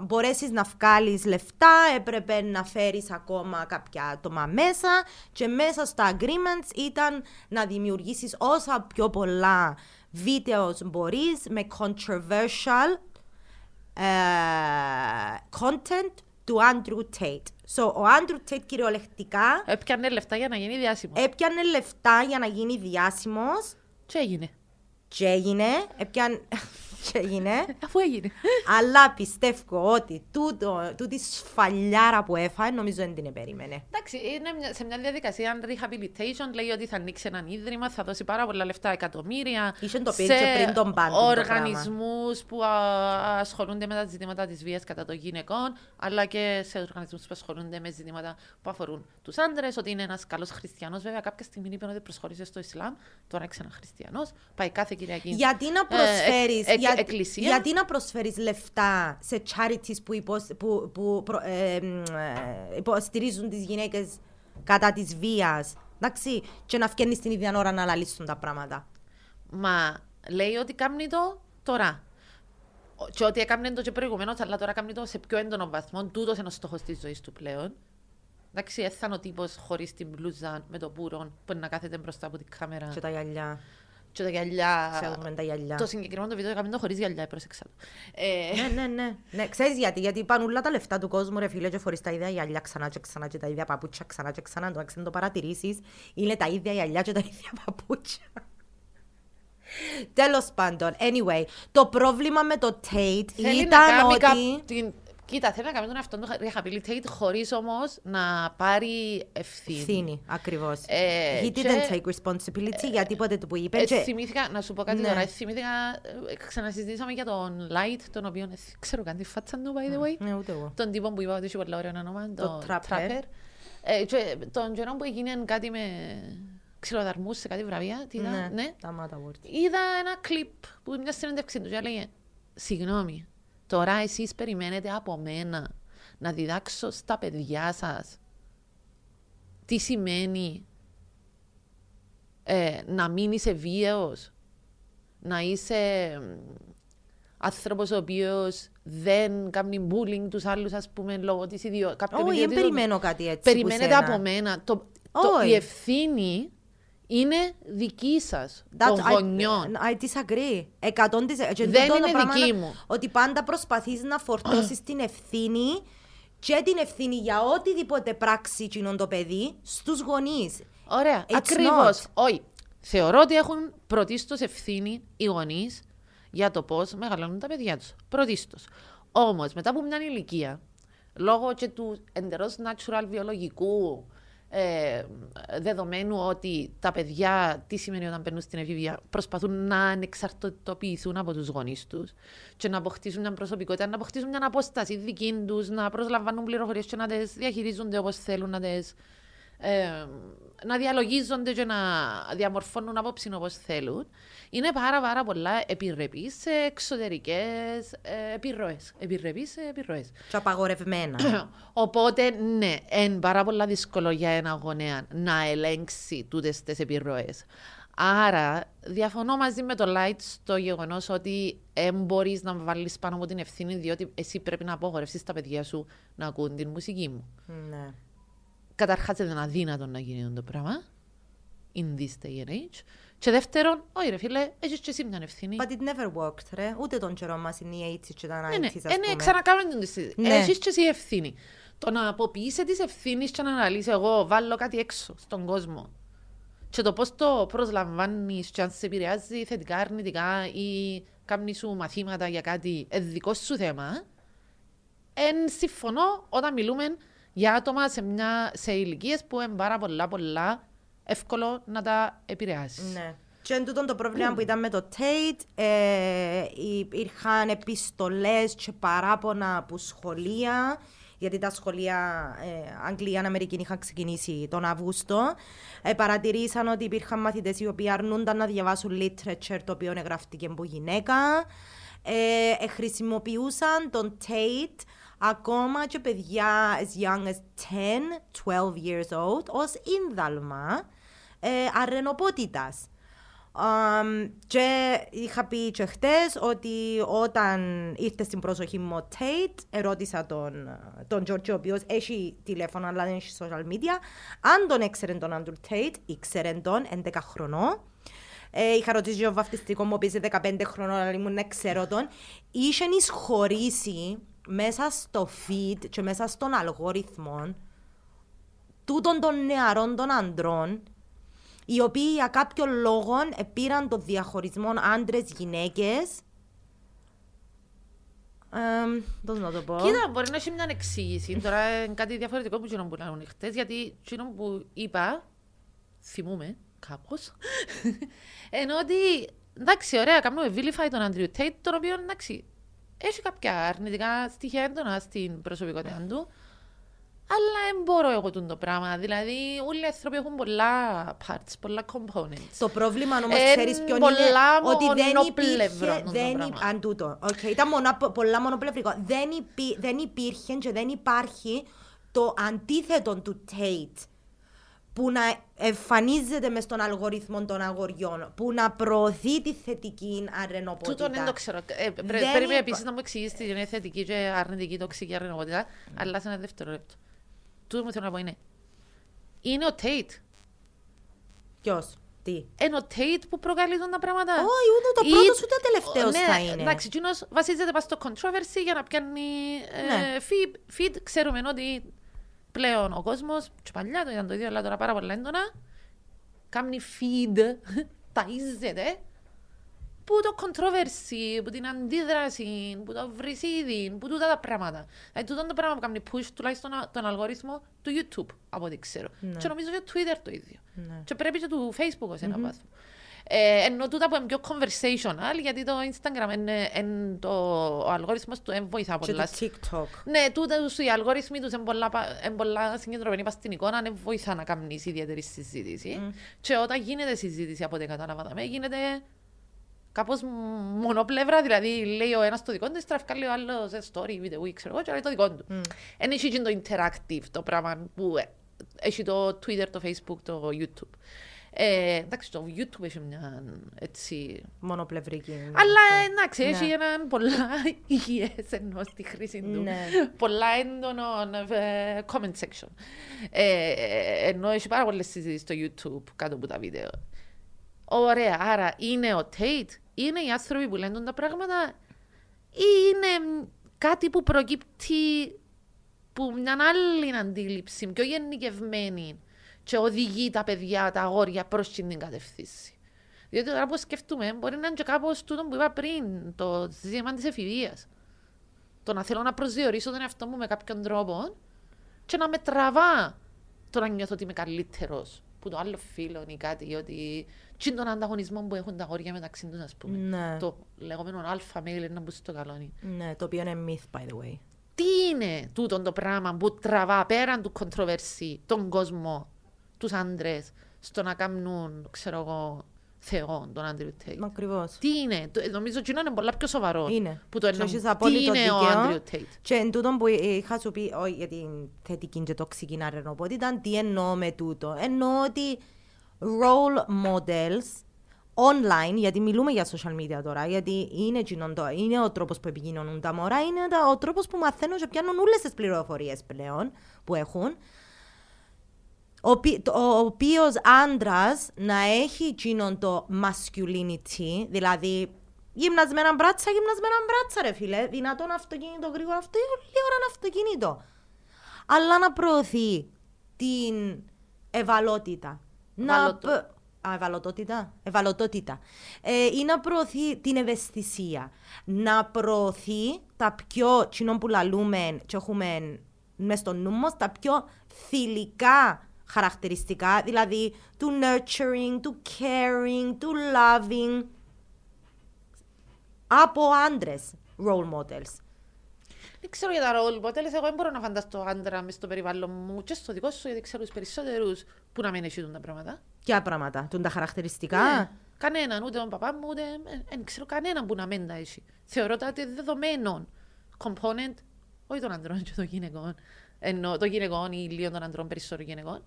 μπορέσεις να βγάλεις λεφτά έπρεπε να φέρεις ακόμα κάποια άτομα μέσα και μέσα στα agreements ήταν να δημιουργήσεις όσα πιο πολλά βίντεος μπορείς με controversial uh, content του Andrew Tate. So, ο Andrew Tate κυριολεκτικά... Έπιανε λεφτά για να γίνει διάσημος. Έπιανε λεφτά για να γίνει διάσημος. Και έγινε. Και έγινε. Έπιανε και έγινε. Αφού έγινε. Αλλά πιστεύω ότι τούτο, τούτη σφαλιάρα που έφαγε νομίζω δεν την περίμενε. Εντάξει, είναι σε μια διαδικασία rehabilitation, λέει ότι θα ανοίξει έναν ίδρυμα, θα δώσει πάρα πολλά λεφτά, εκατομμύρια. Είχε το πει πριν τον πάντων. Οργανισμούς που ασχολούνται με τα ζητήματα της βίας κατά των γυναικών, αλλά και σε οργανισμούς που ασχολούνται με ζητήματα που αφορούν τους άντρες. Ότι είναι ένας καλός χριστιανός. Βέβαια, κάποια στιγμή είπε ότι προσχώρησε στο Ισλάμ, τώρα είναι ένα χριστιανό. Πάει κάθε Κυριακή. Γιατί να προσφέρει. Ε, ε, εκκλησία. Γιατί να προσφέρεις λεφτά σε charities που, υποσ, που, που προ, ε, ε, υποστηρίζουν τις γυναίκες κατά της βίας. Εντάξει, και να φτιάχνει την ίδια ώρα να αναλύσουν τα πράγματα. Μα λέει ότι κάνει το τώρα. Και ότι έκανε το και προηγουμένως, αλλά τώρα κάνει το σε πιο έντονο βαθμό. Τούτος είναι ο στόχος της ζωής του πλέον. Εντάξει, έθανε ο τύπος χωρίς την μπλούζα με το πουρον που είναι να κάθεται μπροστά από την κάμερα. Και τα γυαλιά και τα γυαλιά. Ξέρουμε τα γυαλιά. Το συγκεκριμένο το βίντεο έκαμε το χωρίς γυαλιά, πρόσεξα το. Ε... Ναι, ναι, ναι. ναι. Ξέρεις γιατί, γιατί πάνε όλα τα λεφτά του κόσμου ρε φίλε και φορείς τα ίδια γυαλιά ξανά και ξανά και τα ίδια παπούτσια ξανά και ξανά. Το αξίν το παρατηρήσεις, είναι τα ίδια γυαλιά και τα ίδια παπούτσια. Τέλος πάντων, anyway, το πρόβλημα με το Tate Θέλει ήταν ότι. Κοίτα, θέλει να κάνει τον εαυτό του rehabilitate χωρίς όμως να πάρει ευθύνη. Ευθύνη, ακριβώς. Ε, He didn't take responsibility ε, για τίποτε του που είπε. Ε, θυμήθηκα, να σου πω κάτι ναι. τώρα. Θυμήθηκα, ε, ξανασυζητήσαμε για τον Light, τον οποίο δεν ξέρω καν τη φάτσα του, by the way. Ναι, ούτε εγώ. Τον τύπο που είπα ότι είχε πολύ ωραίο όνομα. Το Trapper. Ε, και τον καιρό που έγινε κάτι με ξυλοδαρμούς σε κάτι βραβεία. Τι είδα, ναι, ναι. Τα Είδα ένα κλιπ που μια συνέντευξη του και έλεγε Συγγνώμη, Τώρα εσείς περιμένετε από μένα να διδάξω στα παιδιά σας τι σημαίνει ε, να μην είσαι βίαιος, να είσαι άνθρωπος ο οποίος δεν κάνει bullying τους άλλους, ας πούμε, λόγω της ιδιότητας. Όχι, δεν περιμένω κάτι έτσι Περιμένετε από μένα. Το, το, η ευθύνη είναι δική σας, των γονιών. I, I disagree. 100%. Δεν είναι δική μου. Ότι πάντα προσπαθείς να φορτώσεις την ευθύνη και την ευθύνη για οτιδήποτε πράξει εκείνον το παιδί στους γονείς. Ωραία. Ακριβώς. Όχι. Θεωρώ ότι έχουν πρωτίστως ευθύνη οι γονείς για το πώς μεγαλώνουν τα παιδιά τους. Πρωτίστως. Όμως, μετά από μια ηλικία, λόγω και του εντελώ natural βιολογικού ε, δεδομένου ότι τα παιδιά, τι σημαίνει όταν παίρνουν στην εφηβεία, προσπαθούν να ανεξαρτητοποιηθούν από τους γονείς τους και να αποκτήσουν μια προσωπικότητα, να αποκτήσουν μια απόσταση δική τους, να προσλαμβάνουν πληροφορίες και να τις διαχειρίζονται όπως θέλουν, να τις ε, να διαλογίζονται και να διαμορφώνουν απόψη όπως θέλουν, είναι πάρα, πάρα πολλά επιρρεπείς σε εξωτερικές ε, επιρροές. Επιρρεπείς σε επιρροές. Και απαγορευμένα. Οπότε, ναι, είναι πάρα πολλά δύσκολο για ένα γονέα να ελέγξει τούτες τις επιρροές. Άρα, διαφωνώ μαζί με το Light στο γεγονός ότι δεν μπορείς να βάλεις πάνω από την ευθύνη, διότι εσύ πρέπει να απογορεύσεις τα παιδιά σου να ακούν την μουσική μου. Ναι. Καταρχάς, δεν είναι αδύνατο να γίνει το πράγμα. In this day and age. Και δεύτερον, όχι ρε φίλε, έχεις και εσύ μια ευθύνη. But it never worked, ρε. Ούτε τον καιρό μας είναι η AIDS και τα 90's, ναι, ναι. ας ε, ναι, πούμε. Ναι, ξανακάμε την συζήτηση. Ναι. Έχεις και εσύ ευθύνη. Το να αποποιήσει τις ευθύνες και να αναλύσεις εγώ, βάλω κάτι έξω στον κόσμο. Και το πώς το προσλαμβάνεις και αν σε επηρεάζει θετικά, αρνητικά ή κάνεις σου μαθήματα για κάτι ε, δικό σου θέμα, εν συμφωνώ όταν μιλούμε για άτομα σε, μια, σε ηλικίες που είναι πάρα πολλά, πολλά εύκολο να τα επηρεάσεις. Ναι. Και εν τούτο το πρόβλημα που ήταν με το Tate, ε, υπήρχαν επιστολές και παράπονα από σχολεία γιατί τα σχολεία ε, Αγγλία, Αμερική είχαν ξεκινήσει τον Αύγουστο. Ε, παρατηρήσαν ότι υπήρχαν μαθητές οι οποίοι αρνούνταν να διαβάσουν literature, το οποίο εγγραφτήκε από γυναίκα. Ε, ε, χρησιμοποιούσαν τον Tate ακόμα και παιδιά as young as 10, 12 years old ως ίνδαλμα ε, αρενοπότητας. Um, και είχα πει και χτες ότι όταν ήρθε στην προσοχή μου ο Tate, ερώτησα τον, τον George, ο οποίος έχει τηλέφωνο αλλά δεν έχει social media, αν τον έξερε τον Άντρου Tate, ήξερε τον 11 χρονών. Ε, είχα ρωτήσει ο βαφτιστικό μου, ο 15 χρονών, αλλά ήμουν ξέρω τον. Είχε εισχωρήσει μέσα στο feed και μέσα στον αλγόριθμο τούτων των νεαρών των αντρών οι οποίοι για κάποιο λόγο πήραν το διαχωρισμό άντρε-γυναίκε. Πώς να το πω; Κοίτα, μπορεί να έχει μια εξήγηση. Τώρα είναι κάτι διαφορετικό που γίνονται που χτες, γιατί εκείνο που είπα, θυμούμε κάπως, ενώ ότι εντάξει, ωραία, κάνουμε vilify τον Andrew Tate, τον οποίο εντάξει, έχει κάποια αρνητικά στοιχεία έντονα στην προσωπικότητα του. Αλλά δεν μπορώ εγώ το πράγμα. Δηλαδή, όλοι οι άνθρωποι έχουν πολλά parts, πολλά components. Το πρόβλημα όμως, ξέρεις ποιο είναι; Ότι δεν υπήρχε. Δεν αν τούτο. Okay, ήταν μονα, πολλά μονοπλευρικό. Δεν, υπή, δεν υπήρχε και δεν υπάρχει το αντίθετο του Tate που να εμφανίζεται μες στον αλγοριθμό των αγοριών, που να προωθεί τη θετική αρενοπότητα. Τούτο δεν το ξέρω. Ε, Πρέπει υπ... επίσης να μου εξηγήσει τι είναι θετική και αρνητική τοξική αρενοπότητα, mm. αλλά σε ένα δεύτερο λεπτό. Τούτο μου θέλω να πω είναι. Είναι ο Τέιτ. Ποιος, τι; Είναι ο Τέιτ που προκαλεί τα πράγματα. Όχι, ούτε το πρώτο ούτε ο τελευταίο ναι, θα είναι. Εντάξει, Τζούνος βασίζεται πάνω στο controversy για να πιάνει ναι. ε, feed, feed. Ξέρουμε ότι πλέον ο κόσμος, και παλιά το ήταν το ίδιο, αλλά τώρα πάρα πολλά έντονα, κάνει feed, ταΐζεται, που το controversy, που την αντίδραση, που το βρυσίδι, που τούτα τα πράγματα. Δηλαδή τούτο το πράγμα που κάνει push τουλάχιστον τον αλγόριθμο του YouTube, από ό,τι ξέρω. Ναι. Και νομίζω και το Twitter το ίδιο. Ναι. Και πρέπει και του Facebook σε έναν mm-hmm. βάθμο. Ε, ενώ τούτα που είναι πιο conversational, γιατί το Instagram είναι, είναι το, ο αλγόριθμος του δεν βοηθά πολλά. Και το TikTok. Ναι, τούτα τους, οι αλγόριθμοι τους είναι πολλά, πολλά συγκεντρωμένοι στην εικόνα, δεν βοηθά να κάνεις ιδιαίτερη συζήτηση. Mm. Και όταν γίνεται συζήτηση από ό,τι κατάλαβα, γίνεται κάπως μονοπλευρά, δηλαδή λέει ο ένας το δικό του, στραφικά λέει ο άλλος story, βίντεο, ξέρω εγώ, και λέει το δικό του. Mm. Εν έχει το interactive, το πράγμα που ε, έχει το Twitter, το Facebook, το YouTube. Ε, εντάξει, το YouTube έχει μια έτσι... Μονοπλευρική. Αλλά εντάξει, ναι. έχει έναν πολλά υγιές ενώ στη χρήση του. Ναι. Πολλά έντονο ε, comment section. Ε, ενώ έχει πάρα πολλές συζητήσεις στο YouTube κάτω από τα βίντεο. Ωραία, άρα είναι ο Tate, είναι οι άνθρωποι που λένε τα πράγματα; Ή είναι κάτι που προκύπτει που μια άλλη αντίληψη, πιο γενικευμένη; Και οδηγεί τα παιδιά, τα αγόρια προς την κατευθύνση. Διότι τώρα που σκεφτούμε, μπορεί να είναι και κάπως τούτο που είπα πριν, το ζήτημα της εφηβείας. Το να θέλω να προσδιορίσω τον εαυτό μου με κάποιον τρόπο και να με τραβά το να νιώθω ότι είμαι καλύτερος που το άλλο φίλο ή κάτι, ότι τι τον ανταγωνισμό που έχουν τα αγόρια μεταξύ τους, ας πούμε. Ναι. Το λεγόμενο αλφα mail να μπει στο καλόνι. Ναι, το οποίο είναι myth, by the way. Τι είναι τούτο το πράγμα που τραβά πέραν του controversy τον κόσμο τους άντρες στο να κάνουν, ξέρω εγώ, θεό τον Άντριου Τέιτ. Ακριβώς. Τι είναι, νομίζω ότι είναι πολλά πιο σοβαρό. Είναι. Που το εννοώ. Τι είναι ο Άντριου Τέιτ. Και εν τούτο που είχα σου πει, όχι για την θετική και τοξική αρενοπότητα, τι εννοώ με τούτο. Εννοώ ότι role models online, γιατί μιλούμε για social media τώρα, γιατί είναι, το, είναι ο τρόπος που επικοινωνούν τα μωρά, είναι ο τρόπος που μαθαίνουν και πιάνουν όλες τις πληροφορίες πλέον που έχουν ο οποίος άντρας να έχει εκείνον το masculinity, δηλαδή γυμνασμένα μπράτσα, γυμνασμένα μπράτσα, ρε φίλε. Δυνατόν αυτοκίνητο, γρήγορο αυτό, γρήγορο αυτοκίνητο. Αλλά να προωθεί την ευαλότητα. Να... Α, ευαλωτότητα. Ευαλωτότητα. Ε, ή να προωθεί την ευαισθησία. Να προωθεί τα πιο, κοινό που λαλούμε και έχουμε μες στο νου μας, τα πιο θηλυκά χαρακτηριστικά, δηλαδή του nurturing, του caring, του loving από άντρες role models. Δεν ξέρω για τα ρόλ μοντέλες, εγώ δεν μπορώ να φανταστώ άντρα μες στο περιβάλλον μου και στο δικό σου, γιατί ξέρω τους περισσότερους που να μην έχει τα πράγματα. Ποια πράγματα, τον τα χαρακτηριστικά; Ναι. Κανέναν, ούτε τον παπά μου, ούτε. Δεν ξέρω κανέναν που να μην τα έχει. Θεωρώ ότι είναι δεδομένο component, όχι των ανδρών και των γυναικών, ενώ των γυναικών ή λίγο των ανδρών περισσότερων γυναικών,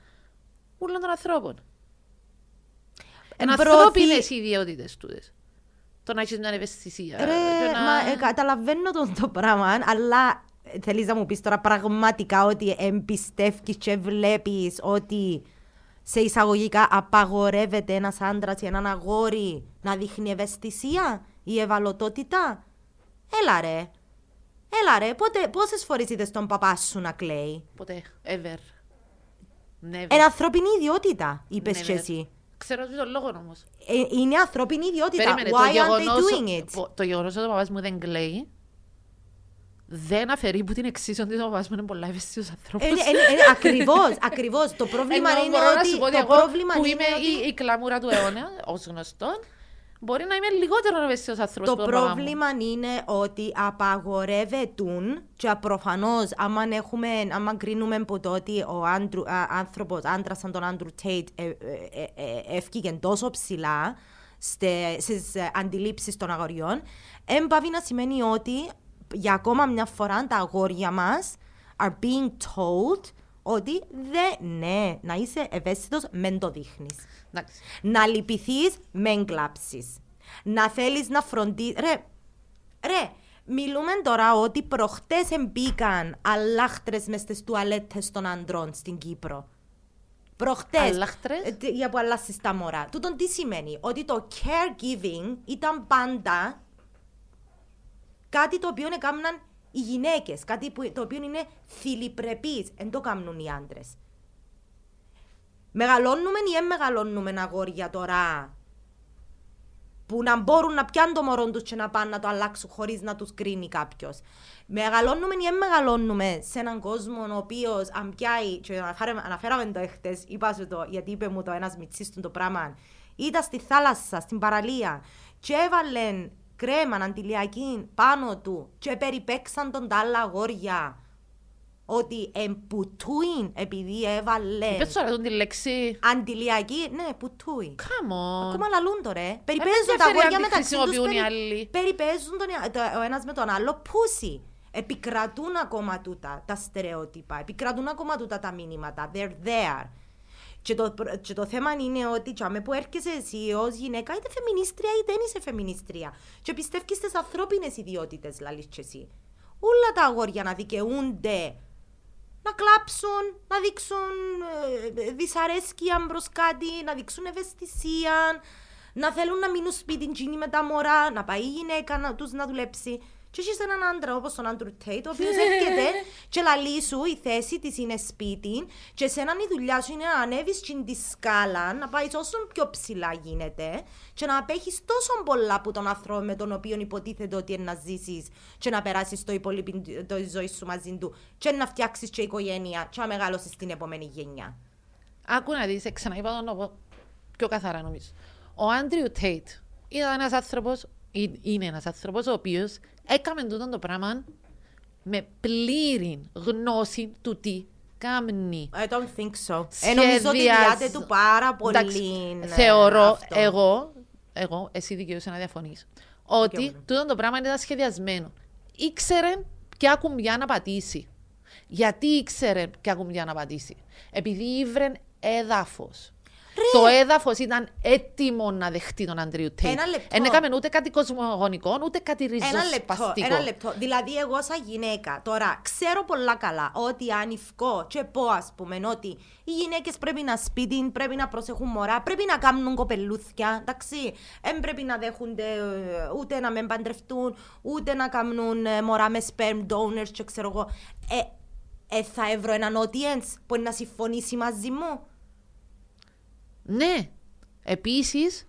όλων των ανθρώπων. Εν ανθρώπινες οι ιδιότητες τούτες. Το να έχεις μια ευαισθησία. Ρε, να... μα, ε, καταλαβαίνω το, το πράγμα, αλλά θέλεις να μου πεις τώρα πραγματικά ότι εμπιστεύεις και βλέπεις ότι σε εισαγωγικά απαγορεύεται ένας άντρας ή έναν αγόρι να δείχνει ευαισθησία ή ευαλωτότητα; Έλα ρε. Έλα ρε, πότε, πόσες φορές είδες τον παπά σου να κλαίει; Ποτέ, ever. Never. Είναι ανθρώπινη ιδιότητα, είπες και εσύ. Ξέρω τον λόγο όμως. Ε, είναι ανθρώπινη ιδιότητα. Περίμενε, Why το aren't they doing it? Το γεγονός ότι ο παπάς μου δεν κλαίει δεν αφαιρεί που την εξή ότι ο παπάς μου είναι πολλά ευαίσθητο άνθρωπος. Ε, ε, ε, ακριβώς, ακριβώς. Το πρόβλημα είναι ότι. Το πρόβλημα που είμαι η κλαμούρα του αιώνα, ως γνωστόν, Μπορεί να είμαι λιγότερο ευαίσθητο άνθρωπος. Το πρόβλημα είναι ότι απαγορεύεται και προφανώς, άμα, έχουμε, άμα κρίνουμε από το ότι ο άνθρωπος, άντρας σαν τον Άντρου Τέιτ, έφυγε τόσο ψηλά στις αντιλήψεις των αγοριών, έμπαβει να σημαίνει ότι για ακόμα μια φορά τα αγόρια μας are being told ότι δεν, ναι, να είσαι ευαίσθητος, μεν το δείχνεις. Να λυπηθείς, μεν κλάψεις. Να θέλεις να φροντίσει. Ρε, ρε, μιλούμε τώρα ότι προχτές μπήκαν αλάχτρε μες στις τουαλέτες των ανδρών στην Κύπρο. Προχτές. Αλάχτρε. Ε, για που αλλάσεις τα μωρά. Τούτον τι σημαίνει, ότι το caregiving ήταν πάντα κάτι το οποίο έκαναν οι γυναίκες. Κάτι που, το οποίο είναι θηλυπρεπή. Δεν το κάνουν οι άντρες. Μεγαλώνουμε ή δεν μεγαλώνουμε αγόρια τώρα που να μπορούν να πιάνουν το μωρό τους και να πάνε να το αλλάξουν χωρίς να τους κρίνει κάποιος. Μεγαλώνουμε ή δεν μεγαλώνουμε σε έναν κόσμο ο οποίος αν πιάει. Και αναφέραμε το εχθές, είπα σου το, γιατί είπε μου το ένας μυτσί το πράγμα. Ήταν στη θάλασσα, στην παραλία, και έβαλε κρέμα αντιλιακή πάνω του και περιπέξαν τον τα άλλα αγόρια ότι εμπουτούιν επειδή έβαλες... Πες τώρα τον τη λέξη... Αντιλιακή, ναι, πουτούιν. Κάμω. Ακόμα λαλούν τώρα, ε. Περιπέζουν τα αγόρια μεταξύ τους, περιπέζουν τον, ο ένας με τον άλλο πούσι. Επικρατούν ακόμα τούτα τα στερεότυπα, επικρατούν ακόμα τούτα τα μήνυματα. They're there. Και το, και το θέμα είναι ότι τσάμε που έρχεσαι εσύ ως γυναίκα, είτε φεμινίστρια είτε δεν είσαι φεμινίστρια. Και πιστεύει στι ανθρώπινες ιδιότητες, λαλή και εσύ. Όλα τα αγόρια να δικαιούνται να κλάψουν, να δείξουν ε, δυσαρέσκεια προ κάτι, να δείξουν ευαισθησία, να θέλουν να μείνουν σπίτι με τα μωρά, να πάει η γυναίκα να, τους να δουλέψει. Και έχεις έναν άντρα όπως τον Άντρου Τέιτ, ο οποίος έρχεται και λαλεί σου η θέση της είναι σπίτι και εσέναν η δουλειά σου είναι να ανέβεις στην τη σκάλα, να πάεις όσο πιο ψηλά γίνεται και να απέχεις τόσο πολλά από τον άνθρωπο με τον οποίο υποτίθεται ότι είναι να ζήσεις και να περάσεις το υπόλοιπο τη ζωή σου μαζί του και να φτιάξεις και οικογένεια και να μεγαλώσεις την επόμενη γενιά. Άκου να δεις, ξαναείπα τον νόμο πιο καθαρά νομίζω. Ο Άντριου Τέιτ ήταν ένας άνθρωπος, είναι ένας άνθρωπος ο οποίος έκαμε τούτο το πράγμα με πλήρη γνώση του τι κάνει. I don't think so. Ε, νομίζω ότι διάτε του πάρα πολύ. Εντάξει, ναι, θεωρώ αυτό. εγώ, εγώ, εσύ δικαιούσε να διαφωνείς, ότι τούτο το πράγμα ήταν σχεδιασμένο. Ήξερε ποια κουμπιά να πατήσει. Γιατί ήξερε ποια κουμπιά να πατήσει; Επειδή ήβρε έδαφος. Το έδαφος ήταν έτοιμο να δεχτεί τον Αντρίου Τέιτ. Ένα λεπτό. Δεν έκαμε ούτε κάτι κοσμογονικό, ούτε κάτι ριζοσπαστικό. Ένα, ένα λεπτό. Δηλαδή, εγώ σαν γυναίκα τώρα ξέρω πολλά καλά ότι αν ευκώ και πω, ας πούμε, ότι οι γυναίκες πρέπει να σπίτι, πρέπει να προσέχουν μωρά, πρέπει να κάνουν κοπελούθια. Εντάξει, δεν πρέπει να δέχονται ε, ούτε να με παντρευτούν, ούτε να κάνουν ε, μωρά με sperm donors και ξέρω εγώ. Ε, ε, θα έβρω έναν audience που να συμφωνήσει μαζί μου. Ναι. Επίσης,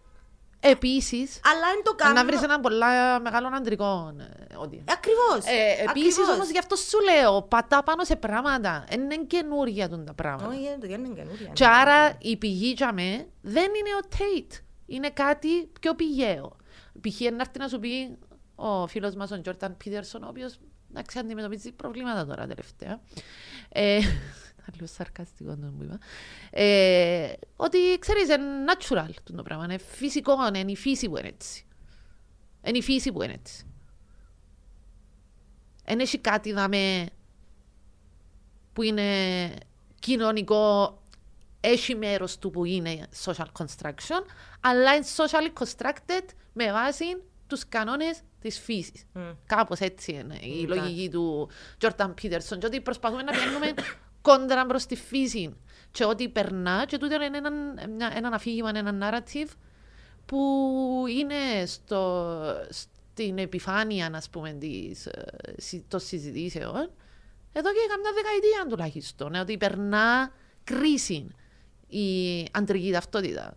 Επίσης. Αλλά δεν το κάνω. Να βρεις έναν πολλά μεγάλο αντρικό. Ε, Ακριβώς. Ε, Επίσης όμως γι' αυτό σου λέω, πατά πάνω σε πράγματα. Είναι καινούργια τα πράγματα. Όχι, δεν είναι καινούργια. Και άρα η πηγή για με δεν είναι ο Τέιτ. Είναι κάτι πιο πηγαίο. Π.χ. να έρθει να σου πει ο φίλος μας ο Τζόρταν Πίτερσον, ο οποίος εντάξει, αντιμετωπίζει προβλήματα τώρα τελευταία. Ε, λίγο σαρκαστικό το που είπα. Ε, ότι ξέρεις, είναι natural το πράγμα, είναι φυσικό, είναι η φύση που είναι έτσι. Είναι η φύση που είναι έτσι. Δεν έχει κάτι δαμε που είναι κοινωνικό, έχει μέρος του που είναι social construction, αλλά είναι socially constructed με βάση τους κανόνες της φύσης. Mm. Κάπως έτσι είναι η mm, λογική του Jordan Peterson. Και ότι προσπαθούμε να πιάνουμε κόντρα προς τη φύση. Και ότι περνά, και τούτο είναι ένα, ένα αφήγημα, ένα narrative που είναι στο, στην επιφάνεια, ας πούμε, της, ε, των συζητήσεων εδώ και καμιά δεκαετία τουλάχιστον. Ότι περνά κρίση η αντρική ταυτότητα.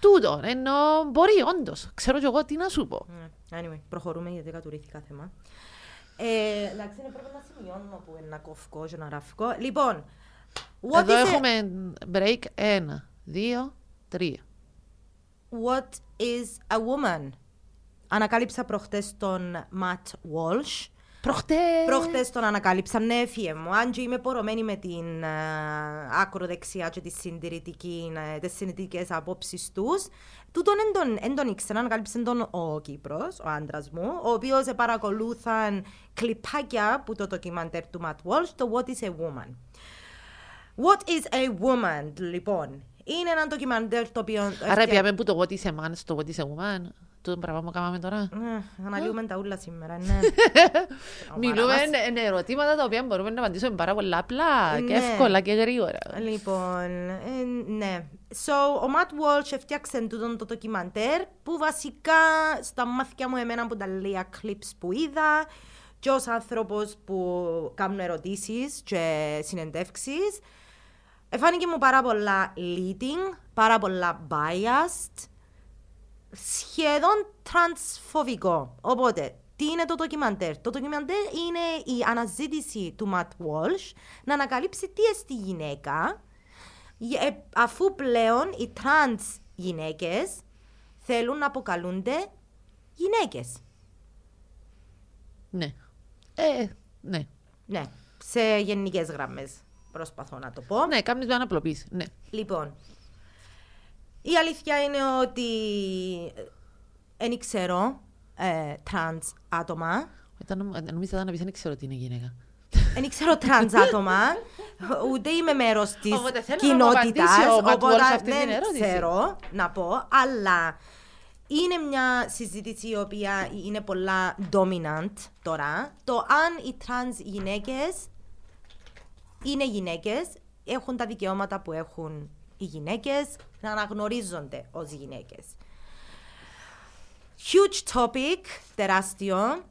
Τούτο, ενώ μπορεί όντως. Ξέρω κι εγώ τι να σου πω. Ναι, anyway, προχωρούμε γιατί κατουρήθηκα θέμα. Ε, εντάξει, είναι πρέπει να σημειώνω που είναι να κοφκό και να ραφκό. Λοιπόν, Εδώ έχουμε break ένα, δύο, τρία. What is a woman? Ανακάλυψα προχτές τον Matt Walsh Προχτές. Προχτές τον ανακάλυψαν, ναι, φύε μου. Αν και είμαι πορωμένη με την uh, ακροδεξιά και τις συντηρητική, uh, τις συντηρητικές απόψεις τους, τούτον δεν τον ήξερα, ανακάλυψε τον ο Κύπρος, ο άντρας μου, ο οποίος παρακολούθαν κλιπάκια που το ντοκιμαντέρ του Matt Walsh, το What is a Woman. What is a Woman, λοιπόν. Είναι ένα ντοκιμαντέρ το οποίο... Άρα πιάμε που το What is a Man στο What is a Woman το πράγμα που κάναμε τώρα. Ναι, αναλύουμε τα ούλα σήμερα, ναι. Μιλούμε είναι ερωτήματα τα οποία μπορούμε να απαντήσουμε πάρα πολλά απλά και ναι. εύκολα και γρήγορα. Λοιπόν, ε, ναι. So, ο Matt Walsh έφτιαξε τούτο το ντοκιμαντέρ που βασικά στα μάθηκια μου εμένα που τα λίγα clips που είδα και ως άνθρωπος που κάνουν ερωτήσεις και συνεντεύξεις Εφάνηκε μου πάρα πολλά leading, πάρα πολλά biased σχεδόν τρανσφοβικό. Οπότε, τι είναι το ντοκιμαντέρ; Το ντοκιμαντέρ είναι η αναζήτηση του Matt Walsh να ανακαλύψει τι εστί γυναίκα, ε, αφού πλέον οι τρανς γυναίκες θέλουν να αποκαλούνται γυναίκες. Ναι. Ε, ναι. Ναι. Σε γενικές γραμμές προσπαθώ να το πω. Ναι, κάνεις του απλοποίηση. Ναι. Λοιπόν, η αλήθεια είναι ότι δεν ξέρω ε, τρανς άτομα. Νομίζω ότι να πεις δεν ξέρω τι είναι γυναίκα. Δεν ξέρω τρανς άτομα, ούτε είμαι μέρος της κοινότητας, οπότε δεν ξέρω να πω, αλλά είναι μια συζήτηση η οποία είναι πολλά dominant τώρα. Το αν οι τρανς γυναίκες είναι γυναίκες, έχουν τα δικαιώματα που έχουν οι γυναίκες, να αναγνωρίζονται ως γυναίκες. Huge topic, τεράστιο.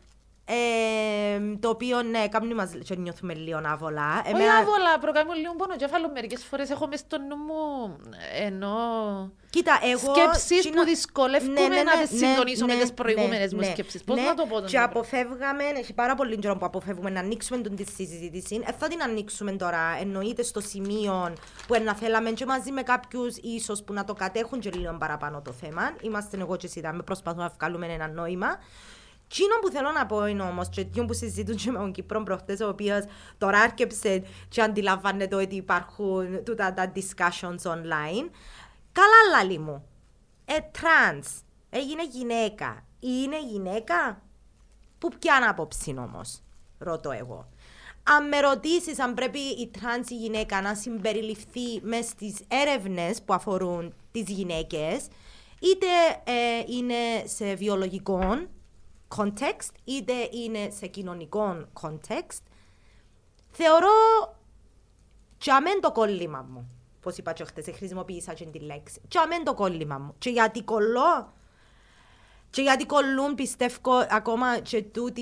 Ε, το οποίο ναι, κάνει μας και νιώθουμε λίγο άβολα. Όχι Εμένα... άβολα, προκαλούμε λίγο πόνο κέφαλο. Μερικές φορές έχω μες στο νου μου ενώ Κοίτα, εγώ... σκέψεις που δυσκολεύουμε ναι, ναι, ναι, να τις ναι, συντονίσω ναι, με τις προηγούμενες ναι, μου σκέψεις. Πώς να το πω τον Και αποφεύγαμε, έχει πάρα πολύ καιρό που αποφεύγουμε να ανοίξουμε τον τη συζήτηση. Ε, θα την ανοίξουμε τώρα, εννοείται στο σημείο που να θέλαμε και μαζί με κάποιους ίσως που να το κατέχουν και λίγο παραπάνω το θέμα. Είμαστε εγώ και εσύ, με προσπαθούμε να βγάλουμε ένα νόημα. Εκείνο που θέλω να πω είναι όμως και εκείνο που συζητούν και με τον Κύπρο προχτές ο οποίος τώρα άρκεψε και αντιλαμβάνεται ότι υπάρχουν τούτα τα discussions online. Καλά λαλεί μου. Ε, τρανς. Έγινε γυναίκα. Είναι γυναίκα; Που ποιαν άποψη όμως. Ρωτώ εγώ. Αν με ρωτήσεις αν πρέπει η τρανς η γυναίκα να συμπεριληφθεί μέσα στις έρευνες που αφορούν τις γυναίκες, είτε ε, είναι σε βιολογικό context, είτε είναι σε κοινωνικό context, θεωρώ τζαμέν το κόλλημα μου. Πώς είπα και χτες, χρησιμοποίησα και τη λέξη. Τζαμέν το κόλλημα μου. Και γιατί κολλώ, και γιατί κολλούν πιστεύω ακόμα και τούτοι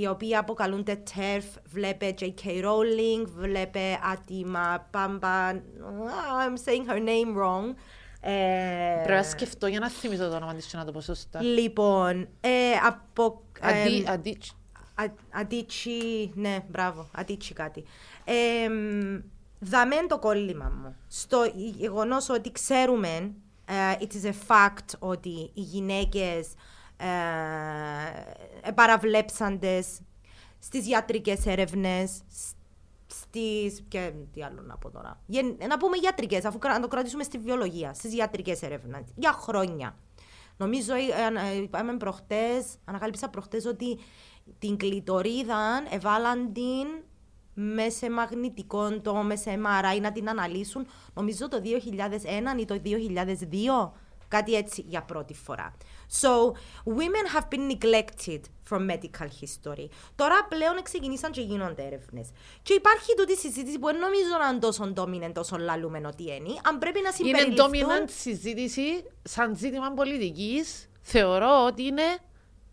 οι οποίοι αποκαλούνται TERF, βλέπε J.K. Rowling, βλέπε άτιμα, πάμπα, I'm saying her name wrong. Ε, Πρέπει να σκεφτώ για να θυμίσω το όνομα της και να το πω σωστά. Λοιπόν, ε, από... Αντίτσι. Αντίτσι, ναι, μπράβο, αντίτσι κάτι. Ε, δαμέν το κόλλημα μου. Στο γεγονός ότι ξέρουμε, uh, it is a fact ότι οι γυναίκες ε, παραβλέψαντες στις ιατρικές έρευνες, στις... και τι άλλο να πω τώρα. Να πούμε ιατρικές, αφού να το κρατήσουμε στη βιολογία, στις ιατρικές έρευνες, για χρόνια. Νομίζω, ε, ε, είπαμε προχτές, ανακάλυψα προχτές ότι την κλειτορίδα εβάλαν την μέσα σε μαγνητικό το, μέσα σε MRI να την αναλύσουν, νομίζω το 2001 ή το 2002, κάτι έτσι για πρώτη φορά. So, women have been neglected from medical history. Τώρα πλέον ξεκινήσαν και γίνονται έρευνες. Και υπάρχει τούτη συζήτηση που δεν νομίζω να είναι τόσο dominant, τόσο λαλούμενο τι είναι. Αν πρέπει να συμπεριληφθούν... Είναι dominant συζήτηση σαν ζήτημα πολιτικής. Θεωρώ ότι είναι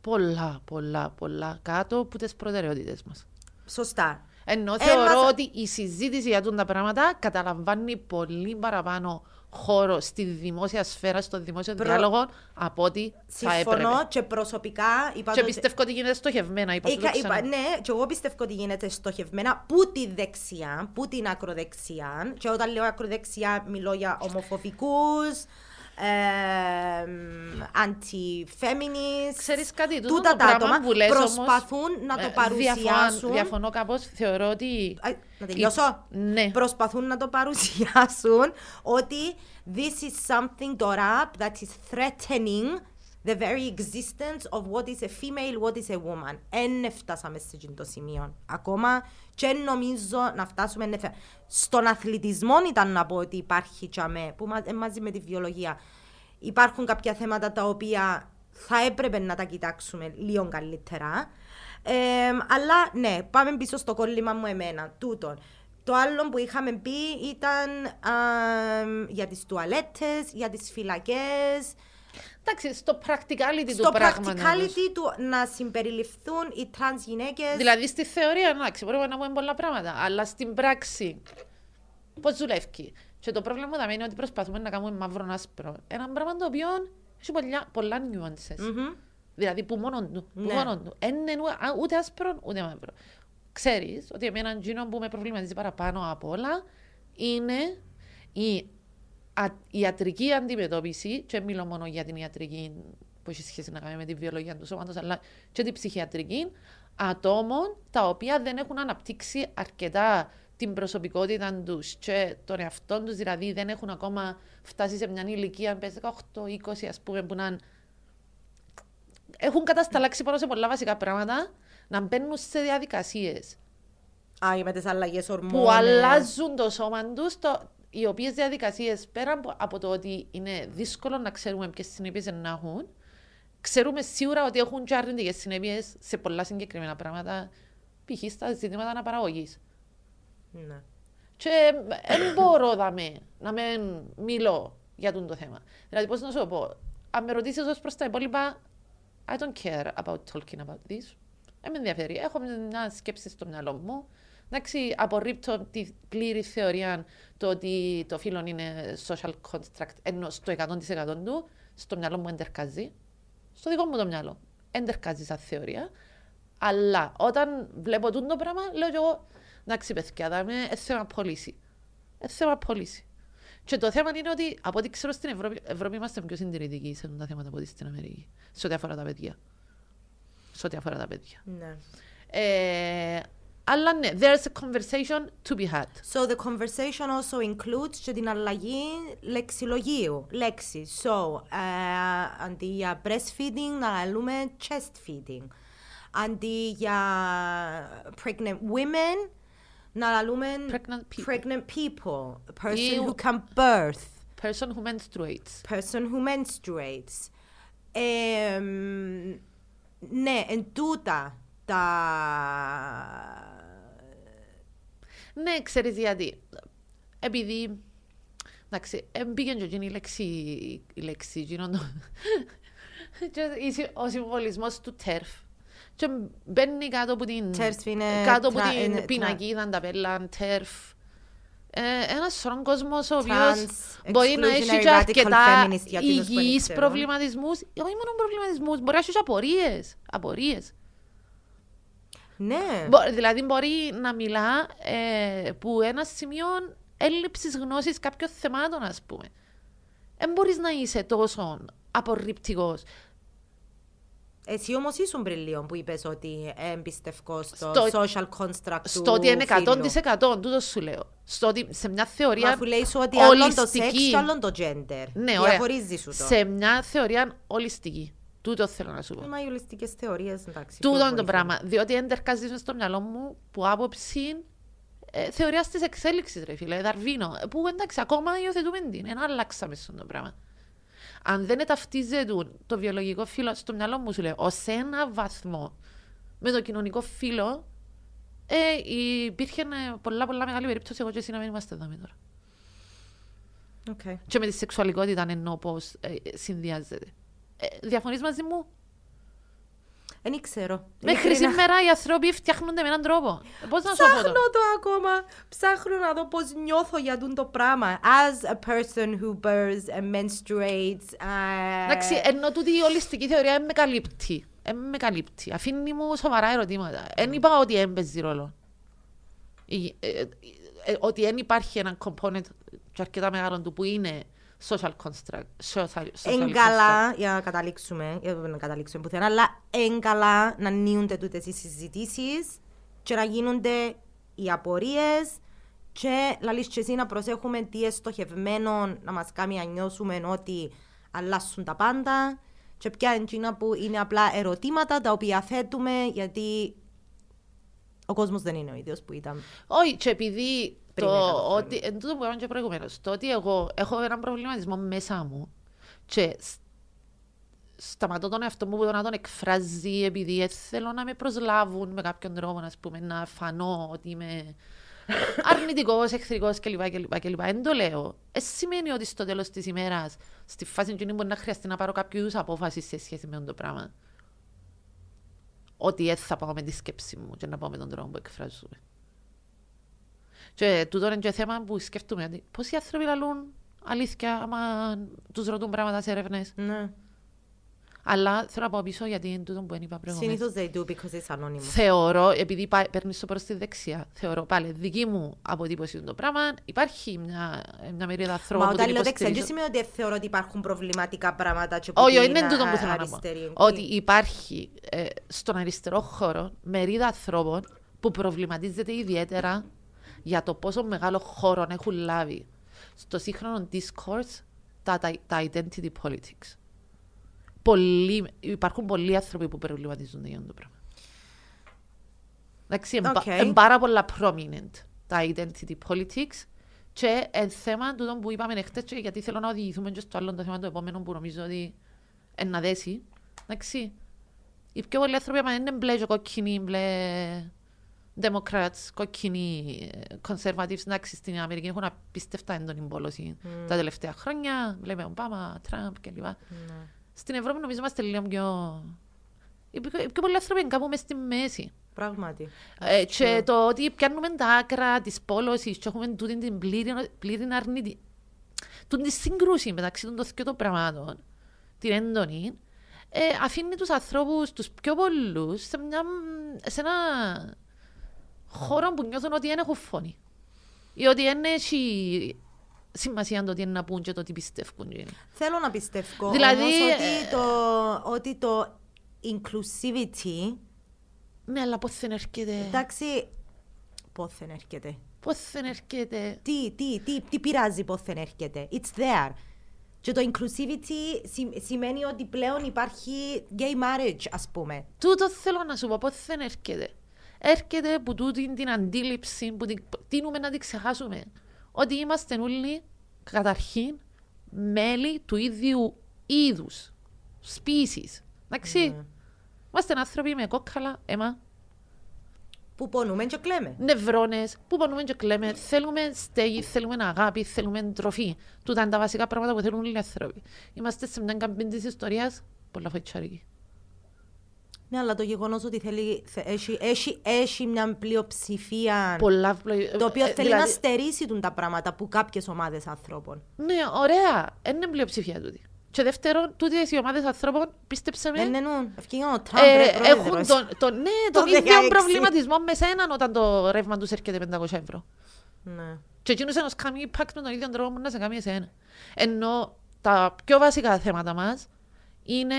πολλά, πολλά, πολλά κάτω από τις προτεραιότητες μας. Σωστά. Ενώ θεωρώ ότι η συζήτηση για τα πράγματα καταλαμβάνει πολύ παραπάνω χώρο στη δημόσια σφαίρα, στο δημόσιο Προ... διάλογο από ότι θα έπρεπε. Συμφωνώ και προσωπικά είπα Και πιστεύω ότι γίνεται στοχευμένα. Είπα, είπα, είπα, ναι, και εγώ πιστεύω ότι γίνεται στοχευμένα που τη δεξιά, που την ακροδεξιά. Και όταν λέω ακροδεξιά μιλώ για ομοφοβικούς, anti-feminist. Ξέρεις κάτι, τούτα τα άτομα που λες, προσπαθούν όμως, να το ε, παρουσιάσουν. Διαφωνώ, διαφωνώ κάπως, θεωρώ ότι... Να τελειώσω. Ναι. Προσπαθούν να το παρουσιάσουν ότι this is something τώρα that is threatening the very existence of what is a female, what is a woman. Εν φτάσαμε σε αυτό το σημείο. Ακόμα και νομίζω να φτάσουμε. Στον αθλητισμό ήταν να πω ότι υπάρχει τσαμέ, που μαζί με τη βιολογία υπάρχουν κάποια θέματα τα οποία θα έπρεπε να τα κοιτάξουμε λίγο καλύτερα. Ε, αλλά ναι, πάμε πίσω στο κόλλημα μου εμένα, τούτον. Το άλλο που είχαμε πει ήταν α, για τις τουαλέτες, για τις φυλακές, Εντάξει, στο practicality στο του πράγματος. Στο practicality του να συμπεριληφθούν οι τρανς γυναίκες. Δηλαδή στη θεωρία, εντάξει, μπορούμε να πούμε πολλά πράγματα, αλλά στην πράξη πώς δουλεύει. Και το πρόβλημα θα είναι ότι προσπαθούμε να κάνουμε μαύρο άσπρο. Ένα πράγμα το οποίο έχει πολλά, πολλά nuances. Mm-hmm. Δηλαδή που μόνο του. Που ναι. μόνο του. Είναι ούτε άσπρο ούτε μαύρο. Ξέρεις ότι εμένα εκείνο που με προβληματίζει παραπάνω από όλα είναι η ιατρική αντιμετώπιση, και μιλώ μόνο για την ιατρική που έχει σχέση να κάνει με τη βιολογία του σώματος, αλλά και την ψυχιατρική, ατόμων τα οποία δεν έχουν αναπτύξει αρκετά την προσωπικότητα τους και τον εαυτό τους, δηλαδή δεν έχουν ακόμα φτάσει σε μια ηλικία, 18-20, ας πούμε, που να. Έχουν κατασταλάξει πάνω σε πολλά βασικά πράγματα, να μπαίνουν σε διαδικασίες. Α, με τις αλλαγές ορμόνες. Που αλλάζουν το σώμα τους, οι οποίες διαδικασίες πέρα από το ότι είναι δύσκολο να ξέρουμε ποιες συνέπειες να έχουν, ξέρουμε σίγουρα ότι έχουν και αρνητικές συνέπειες σε πολλά συγκεκριμένα πράγματα, π.χ. στα ζητήματα αναπαραγωγής. Ναι. Και δεν μπορώ δαμε, να με μιλώ για αυτό το θέμα. Δηλαδή, πώς να σου πω, αν με ρωτήσεις ως προς τα υπόλοιπα, I don't care about talking about this. Δεν με ενδιαφέρει. Έχω μια σκέψη στο μυαλό μου. Εντάξει, απορρίπτω τη πλήρη θεωρία το ότι το φίλο είναι social construct ενώ στο 100% του, στο μυαλό μου εντερκάζει. Στο δικό μου το μυαλό. Εντερκάζει σαν θεωρία. Αλλά όταν βλέπω το πράγμα, λέω και εγώ, εντάξει παιδιά, θα είναι θέμα πωλήσει. Ε, θέμα πωλήσει. Και το θέμα είναι ότι από ό,τι ξέρω στην Ευρώπη, Ευρώπη είμαστε πιο συντηρητικοί σε τα θέματα από ό,τι στην Αμερική. Σε ό,τι αφορά τα παιδιά. Σε ό,τι αφορά τα παιδιά. Ναι. Ε, αλλά ναι, there's a conversation to be had. So the conversation also includes και την αλλαγή λεξιλογίου, λέξη. So, uh, αντί για breastfeeding να λέμε chest feeding. Αντί για pregnant women να λέμε pregnant people. pregnant people. A person who can birth. Person who menstruates. Person who menstruates. Ε, ναι, εν τούτα τα ναι, ξέρεις γιατί. Επειδή. Εντάξει, μπήκε και εκείνη η λέξη. Η λέξη, γίνοντο. ο συμβολισμός του τέρφ. Και μπαίνει κάτω από την, κάτω από την πινακίδα, τα πέλα, τέρφ. Ε, ένας σωρό κόσμος ο οποίος μπορεί να έχει και αρκετά υγιείς προβληματισμούς. Όχι μόνο προβληματισμούς, μπορεί να έχει απορίες. Απορίες. Ναι. δηλαδή μπορεί να μιλά ε, που ένα σημείο έλλειψης γνώσης κάποιων θεμάτων, ας πούμε. Δεν μπορείς να είσαι τόσο απορριπτικός. Εσύ όμως ήσουν πριν λίγο που είπες ότι εμπιστευκό στο, Στο- social construct του Στο ότι είναι φίλου. 100% τούτος σου λέω. Στο ότι σε μια Μα θεωρία Αφού λέει σου ότι άλλο το σεξ ολιστική. και άλλο το gender. Ναι, ωραία. Διαχωρίζει σου το. Σε μια θεωρία ολιστική. Τούτο θέλω να σου πω. Μα οι ολιστικές θεωρίες, εντάξει. Τούτο πιο είναι το πολύ πράγμα. Διότι εν τερκάζει μες στο μυαλό μου που άποψη ε, θεωρίας της εξέλιξης, ρε φίλε, Δαρβίνο. Που εντάξει, ακόμα υιοθετούμε την. Δεν αλλάξαμε τούτον το πράγμα. Αν δεν ταυτίζεται το βιολογικό φύλο, στο μυαλό μου σου λέω, ως ένα βαθμό με το κοινωνικό φύλο, ε, υπήρχε ε, πολλά, πολλά μεγάλη περίπτωση εγώ και εσύ να μην είμαστε εδώ με τώρα. Οκ. Και με τη σεξουαλικότητα εννοώ πώς ε, συνδυάζεται. Ε, Διαφωνείς μαζί μου; Δεν ξέρω. Μέχρι Ειλικρινά. σήμερα οι άνθρωποι φτιάχνονται με έναν τρόπο. Πώς να σου πω Ψάχνω το. το ακόμα. Ψάχνω να δω πώς νιώθω για τούτο το πράγμα. As a person who burns and menstruates. uh, Εντάξει, ενώ τούτη η ολιστική θεωρία δεν με καλύπτει. Δεν με καλύπτει. Αφήνει μου σοβαρά ερωτήματα. Δεν είπα ότι έμπαιζε ρόλο. Η- ε, ε, ε, Ότι δεν υπάρχει ένα component και αρκετά μεγάλο του που είναι social construct. Social, social Εν construct. καλά, για να καταλήξουμε, για να καταλήξουμε πουθενά, αλλά εν καλά να νιούνται τούτες οι συζητήσεις και να γίνονται οι απορίες και λαλείς και εσύ να προσέχουμε τι είναι στοχευμένο να μας κάνει να νιώσουμε ότι αλλάσουν τα πάντα και ποια είναι εκείνα που είναι απλά ερωτήματα τα οποία θέτουμε γιατί ο κόσμος δεν είναι ο ίδιος που ήταν. Όχι, και επειδή Πριν το έκανα το ότι, εν τούτο που είπαμε και προηγουμένως, το ότι εγώ έχω έναν προβληματισμό μέσα μου και σ- σταματώ τον εαυτό μου που να τον εκφράζει επειδή ε, θέλω να με προσλάβουν με κάποιον τρόπο, ας πούμε, να φανώ ότι είμαι αρνητικός, εχθρικός κλπ. κλπ, κλπ. Δεν το λέω. Ε, σημαίνει ότι στο τέλος της ημέρας, στη φάση εκείνη μπορεί να χρειαστεί να πάρω κάποιο είδους απόφαση σε σχέση με αυτό το πράγμα. Ότι δεν θα πάω με τη σκέψη μου και να πάω με τον τρόπο που εκφράζομαι. Και τούτο είναι και θέμα που σκέφτομαι. ότι Πώς οι άνθρωποι λαλούν αλήθεια άμα τους ρωτούν πράγματα σε έρευνες. Ναι. Αλλά θέλω να πάω πίσω γιατί είναι τούτο που δεν είπα προηγουμένως. Συνήθως they do because it's anonymous. Θεωρώ, επειδή πά- παίρνεις το προς τη δεξιά, θεωρώ πάλι δική μου αποτύπωση το πράγμα, υπάρχει μια, μια μερίδα ανθρώπων Μα που όταν την λέω δεξιά, δεν υποστηρίζουν. σημαίνει ότι θεωρώ ότι υπάρχουν προβληματικά πράγματα και που Όχι, όχι, την είναι τούτο που α- θέλω να πω. αριστερή. Ότι υπάρχει ε, στον αριστερό χώρο μερίδα ανθρώπων που προβληματίζεται ιδιαίτερα για το πόσο μεγάλο χώρο έχουν λάβει στο σύγχρονο discourse τα, τα, τα identity politics. Πολλοί, υπάρχουν πολλοί άνθρωποι που προβληματίζονται για αυτό το πράγμα. Εντάξει, είναι Ok. okay. πάρα πολλά prominent τα identity politics και εν θέμα τούτο που είπαμε εχθές και γιατί θέλω να οδηγηθούμε και στο άλλο το θέμα το επόμενο που νομίζω ότι είναι να δέσει. Εντάξει, οι πιο πολλοί άνθρωποι άμα είναι μπλε και κόκκινοι, μπλε Democrats, κόκκινοι ε, conservatives, εντάξει, στην Αμερική έχουν απίστευτα έντονη πόλωση τα τελευταία χρόνια. Βλέπουμε Ομπάμα, Τραμπ κλπ. Ναι. Στην Ευρώπη νομίζω είμαστε λίγο πιο... Οι πιο, οι πιο πολλοί άνθρωποι είναι κάπου μες στη μέση. Πράγματι. Ε, και το ότι πιάνουμε τα άκρα της πόλωσης και έχουμε τούτη την πλήρη, πλήρη αρνητή... Τούτη τη σύγκρουση μεταξύ των δύο των πραγμάτων, την έντονη, ε, αφήνει τους ανθρώπους, τους πιο πολλούς, σε, μια, σε ένα χώρο που νιώθουν ότι δεν έχουν φωνή. Ή ότι δεν έχει σημασία το τι είναι να πούν και το τι πιστεύουν. Θέλω να πιστεύω Δηλαδή, όμως ε, ότι, το, ότι το inclusivity, Ναι, αλλά πώς δεν έρχεται... εντάξει, πόθεν έρχεται; Πώς δεν έρχεται... Τι, τι, τι, τι πειράζει πόθεν έρχεται; It's there. Και το inclusivity σι- σημαίνει ότι πλέον υπάρχει gay marriage, ας πούμε. Τούτο θέλω να σου πω, πώς δεν έρχεται; Έρχεται από τούτη την αντίληψη που την τίνουμε να την ξεχάσουμε. Ότι είμαστε όλοι καταρχήν μέλη του ίδιου είδους, species. Εντάξει. Είμαστε άνθρωποι με κόκκαλα αίμα, Που πονούμε και κλαίμε. νευρώνες, που πονούμε και κλαίμε, θέλουμε στέγη, θέλουμε αγάπη, θέλουμε τροφή. Τούτα είναι τα βασικά πράγματα που θέλουν όλοι οι άνθρωποι. Είμαστε σε μια καμπίν της ιστορίας, πολλά φοητσάρικη. Ναι, αλλά το γεγονός ότι θέλει, θε- έχει, έχει, έχει μια πλειοψηφία Πολλά πλοη- το οποίο ε, θέλει δηλαδή- να στερήσει τούν τα πράγματα που κάποιες ομάδες ανθρώπων. Ναι, ωραία. Δεν είναι πλειοψηφία τούτη. Και δεύτερον, τούτες οι ομάδες ανθρώπων, πίστεψε με, Δεν εννοούν. Ευκαιρία ο Τραμπ, ε, ρε, έχουν πρόεδρος. τον, τον, ναι, τον Το ίδιο 16. προβληματισμό με σέναν όταν το ρεύμα τους έρχεται 500 ευρώ. Ναι. Και εκείνος ένας κάνει impact με τον ίδιο τρόπο που να σε κάνει εσένα. Ενώ τα πιο βασικά θέματα μας είναι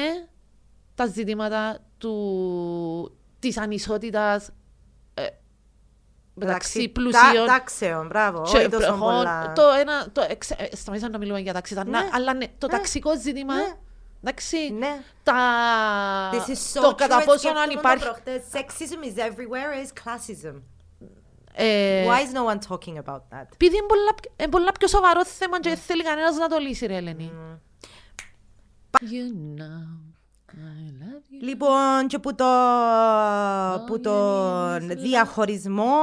τα ζητήματα του, της ανισότητας ε, μεταξύ πλουσίων. Τάξεων, μπράβο. και όχι τόσο προχών. πολλά. Το ένα, το, εξ, ε, σταματήσαμε να μιλούμε για τάξη, τα- Ναι. αλλά ναι, το Ναι. ταξικό ζήτημα, Ναι. εντάξει, Ναι. τα, This is so το true. κατά Έτσι πόσο αν σκέφτομαι το υπάρχει... προχτές. Sexism is everywhere is classism. Ε, Why is no one talking about that? επειδή είναι πολλά, πιο- είναι πολλά πιο σοβαρό θέμα και δεν θέλει κανένας να το λύσει, ρε Ελένη. You know, I love you. Λοιπόν, και που το, που τον διαχωρισμό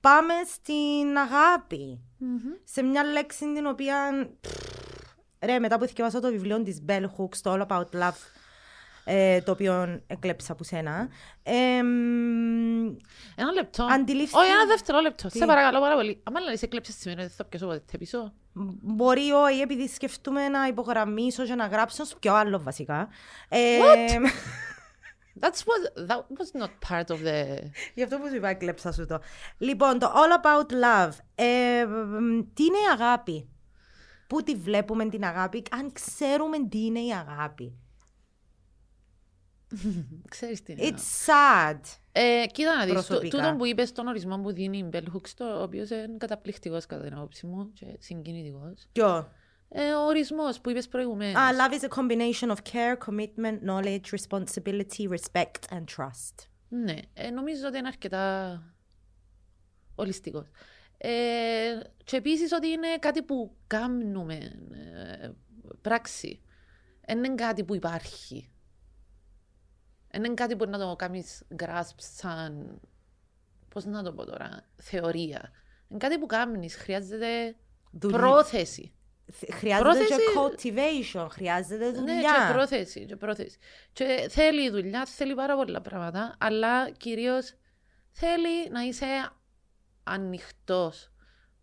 πάμε στην αγάπη. Σε μια λέξη την οποία, ρε, μετά που διαβάσα το βιβλίο της Bell Hooks, το All About Love, ε, το οποίο εκλέψα από σένα, εμ, Ένα λεπτό. Αντιλήφθη- Όχι, ένα δευτερόλεπτο. Τι; Σε παρακαλώ πάρα πολύ. Αν να σε κλέψεις σήμερα, δεν θα πιάσω ποτέ πίσω. μπορεί όχι επειδή σκεφτούμε να υπογραμμίσω και να γράψω στο πιο άλλο βασικά. Ε, That's what, that was not part of the... Γι' αυτό που σου είπα, έκλεψα σου το. Λοιπόν, το All About Love. Ε, μ, τι είναι η αγάπη; Πού τη βλέπουμε την αγάπη, αν ξέρουμε τι είναι η αγάπη. Ξέρεις τι είναι. It's sad. Ε, κοίτα να δεις, το, Προσωπικά. τούτο που είπες στον ορισμό που δίνει η Bell Hooks, το, ο οποίος είναι καταπληκτικός κατά την άποψη μου και συγκινητικός. Ποιο; Ε, ο ορισμός που είπες προηγουμένως. Ah, love is a combination of care, commitment, knowledge, responsibility, respect and trust. Ναι, ε, νομίζω ότι είναι αρκετά ολιστικός. Ε, και επίσης ότι είναι κάτι που κάνουμε ε, πράξη. Δεν είναι κάτι που υπάρχει. Δεν είναι κάτι που να το κάνεις grasp σαν, πώς να το πω τώρα, θεωρία. Είναι κάτι που κάνεις, χρειάζεται Δουλειά. πρόθεση. Θ- Χρειάζεται και Πρόθεση- cultivation, χρειάζεται Ναι, και δουλειά. πρόθεση, και πρόθεση. Και θέλει δουλειά, θέλει πάρα πολλά πράγματα, αλλά κυρίως θέλει να είσαι ανοιχτός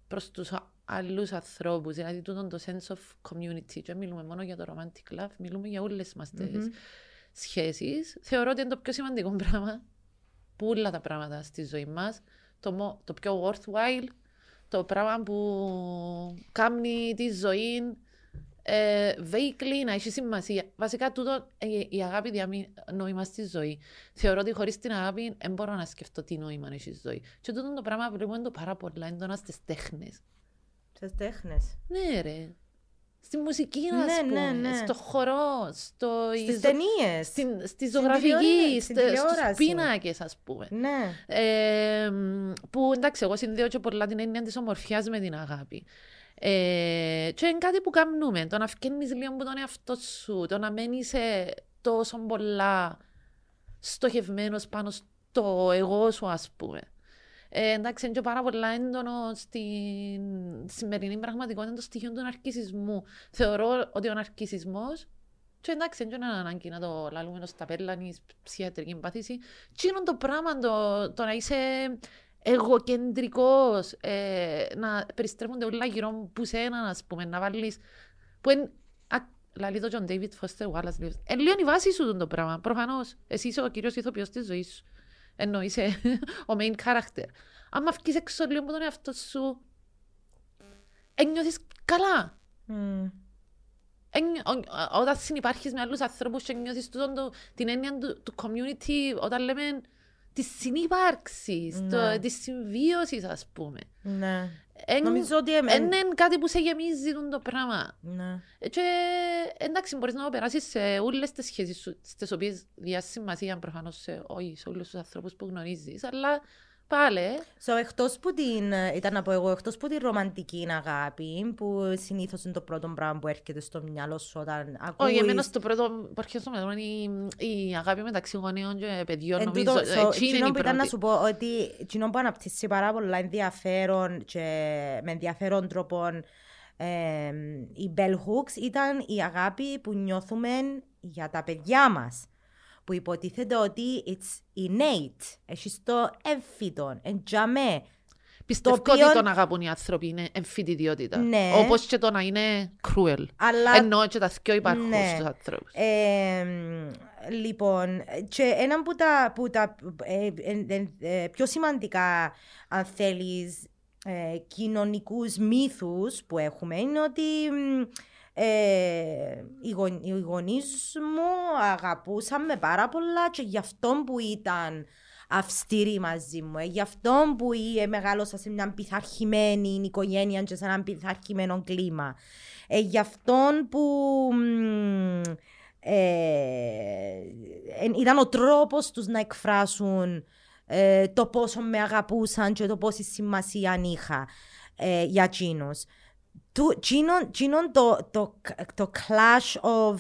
προς τους α- άλλους ανθρώπους, δηλαδή τούτο το sense of community. Και μιλούμε μόνο για το romantic love, μιλούμε για όλες μας τις σχέσεις. Θεωρώ ότι είναι το πιο σημαντικό πράγμα που όλα τα πράγματα στη ζωή μας, το, μο- το πιο worthwhile, το πράγμα που κάνει τη ζωή ε, vehicle να έχει σημασία. Βασικά, τούτο, ε, η αγάπη διαμεί νόημα στη ζωή. Θεωρώ ότι χωρίς την αγάπη δεν μπορώ να σκεφτώ τι νόημα έχει η ζωή. Και τούτο το πράγμα βλέπουμε το πάρα πολλά έντονα στι τέχνες. Στις τέχνες. Ναι, ρε. Στη μουσική, Ναι, να ναι, πούμε, ναι. στο χορό, στο, Στις στο- ταινίες. στην, στη τηλεόραση, ζωγραφική, στην στε- στους τηλεόραση. πίνακες, ας πούμε. Ναι. Ε, μ, που εντάξει, εγώ συνδέω και πολλά την έννοια της ομορφιάς με την αγάπη. Ε, και είναι κάτι που κάνουμε. Το να φκένεις λίγο από τον εαυτό σου, το να μένεις τόσο πολλά στοχευμένος πάνω στο εγώ σου, ας πούμε. Ε, εντάξει, είναι και πάρα πολλά έντονο στην σημερινή πραγματικότητα το στοιχείο του ναρκισισμού. Θεωρώ ότι ο ναρκισισμός και εντάξει, δεν είναι ανάγκη να το λαλούμε ως ταπέλα ή ψυχιατρική πάθηση. Τι είναι το πράγμα το, το να είσαι εγωκεντρικός, ε, να περιστρέφονται όλα γύρω που σένα, ας πούμε, να βάλεις... Που είναι, α, λαλεί το John David Foster Wallace, λέει, είναι λίγο η βάση σου το πράγμα, προφανώς. Εσύ είσαι ο κύριος ηθοποιός της ζωής σου. Ενώ είσαι ο main character. Άμα βγεις έξω λίγο από τον εαυτό σου, ένιωθεις καλά. Μμ. Ένι- ο- ο- Όταν συνυπάρχεις με άλλους ανθρώπους και νιώθεις τούτον το- την έννοια του, του community, όταν λέμε της συνύπαρξης, Ναι. το, της συμβίωσης, ας πούμε. Ναι. Εν- Νομίζω ότι εν εμ- είναι κάτι που σε γεμίζει τούτο το πράγμα. Ναι. Ε, Και εντάξει, μπορείς να το περάσεις σε όλες τις σχέσεις σου, στις οποίες διάσεις σημασία προφανώς σε, όχι σε όλους τους ανθρώπους που γνωρίζεις, αλλά πάλι, ε, So, εκτός που την, ε, ήταν να πω εγώ, εκτός που την ρομαντική αγάπη, που συνήθως είναι το πρώτο πράγμα που έρχεται στο μυαλό σου όταν ακούεις... όχι, εμένα στο πρώτο που έρχεται στο μυαλό είναι η, η αγάπη μεταξύ γονέων και παιδιών, Εν νομίζω, τούτο, ε, so, εκείνη είναι εκείνο η που ήταν να πρώτη. σου πω ότι εκείνο που αναπτύσσει πάρα πολλά ενδιαφέρον και με ενδιαφέρον τρόπο ε, η Bell Hooks ήταν η αγάπη που νιώθουμε για τα παιδιά μας. Που υποτίθεται ότι it's innate, έχεις το έμφυτο, εντιαμέ. Πιστεύω το οποίο- ότι τον αγαπούν οι άνθρωποι είναι εμφυτιδιότητα. Ναι. Όπως και το να είναι cruel. Αλλά Ενώ και τα δυο υπάρχουν Ναι. στους ανθρώπους. Ε, λοιπόν, και ένα που τα, που τα ε, ε, ε, ε, πιο σημαντικά, αν θέλεις, ε, κοινωνικούς μύθους που έχουμε είναι ότι μ, ε, οι, γον, οι γονείς μου αγαπούσαν με πάρα πολλά και γι' αυτό που ήταν αυστηροί μαζί μου. Ε, γι' αυτό που ε, μεγάλωσα σε μια πειθαρχημένη οικογένεια και σε ένα πειθαρχημένο κλίμα. Ε, γι' αυτό που ε, ήταν ο τρόπος τους να εκφράσουν ε, το πόσο με αγαπούσαν και το πόση σημασία είχα ε, για εκείνους. Τζίνον το, το, το clash of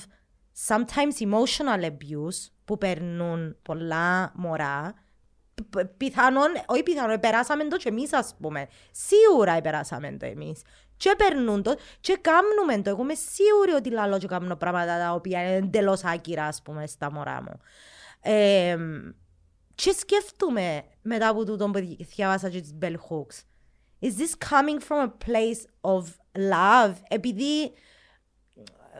sometimes emotional abuse που περνούν πολλά μωρά; Πιθανόν, όχι πιθανόν, περάσαμε το και εμείς ας πούμε. Σίγουρα περάσαμε το εμείς. Και περνούν το και κάνουμε το. Εγώ είμαι σίγουρη ότι λαλώ και κάνω πράγματα τα οποία είναι εντελώς άκυρα ας πούμε στα μωρά μου. Ε, και σκέφτομαι μετά από τούτο που διάβασα και τις bell hooks. Is this coming from a place of love? Επειδή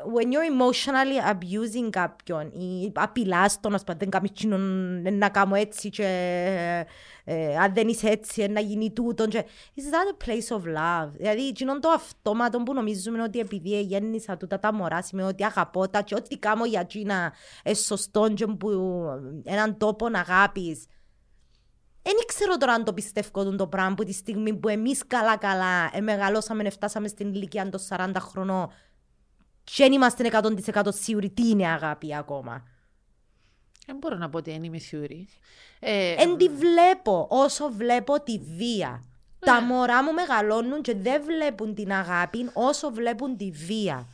when you're emotionally abusing κάποιον ή απειλάς τον, ας πούμε, δεν κάνεις να κάνω έτσι και ε, αν δεν είσαι έτσι να γίνει τούτο και is that a place of love? Δηλαδή, εκείνον το αυτόματο που νομίζουμε ότι επειδή γέννησα τούτα τα μωρά σημαίνει ότι αγαπώ τα και ό,τι κάνω για εκείνα ε, σωστό και που έναν τόπο αγάπης δεν ξέρω τώρα αν το πιστεύω το πράγμα που τη στιγμή που εμείς καλά-καλά ε, μεγαλώσαμε, φτάσαμε στην ηλικία των 40 χρονών και δεν είμαστε 100% σίγουροι τι είναι αγάπη ακόμα. Δεν μπορώ να πω ότι δεν είμαι σίγουρη. Ε, Εν τη βλέπω όσο βλέπω τη βία. Τα ναι. μωρά μου μεγαλώνουν και δεν βλέπουν την αγάπη όσο βλέπουν τη βία.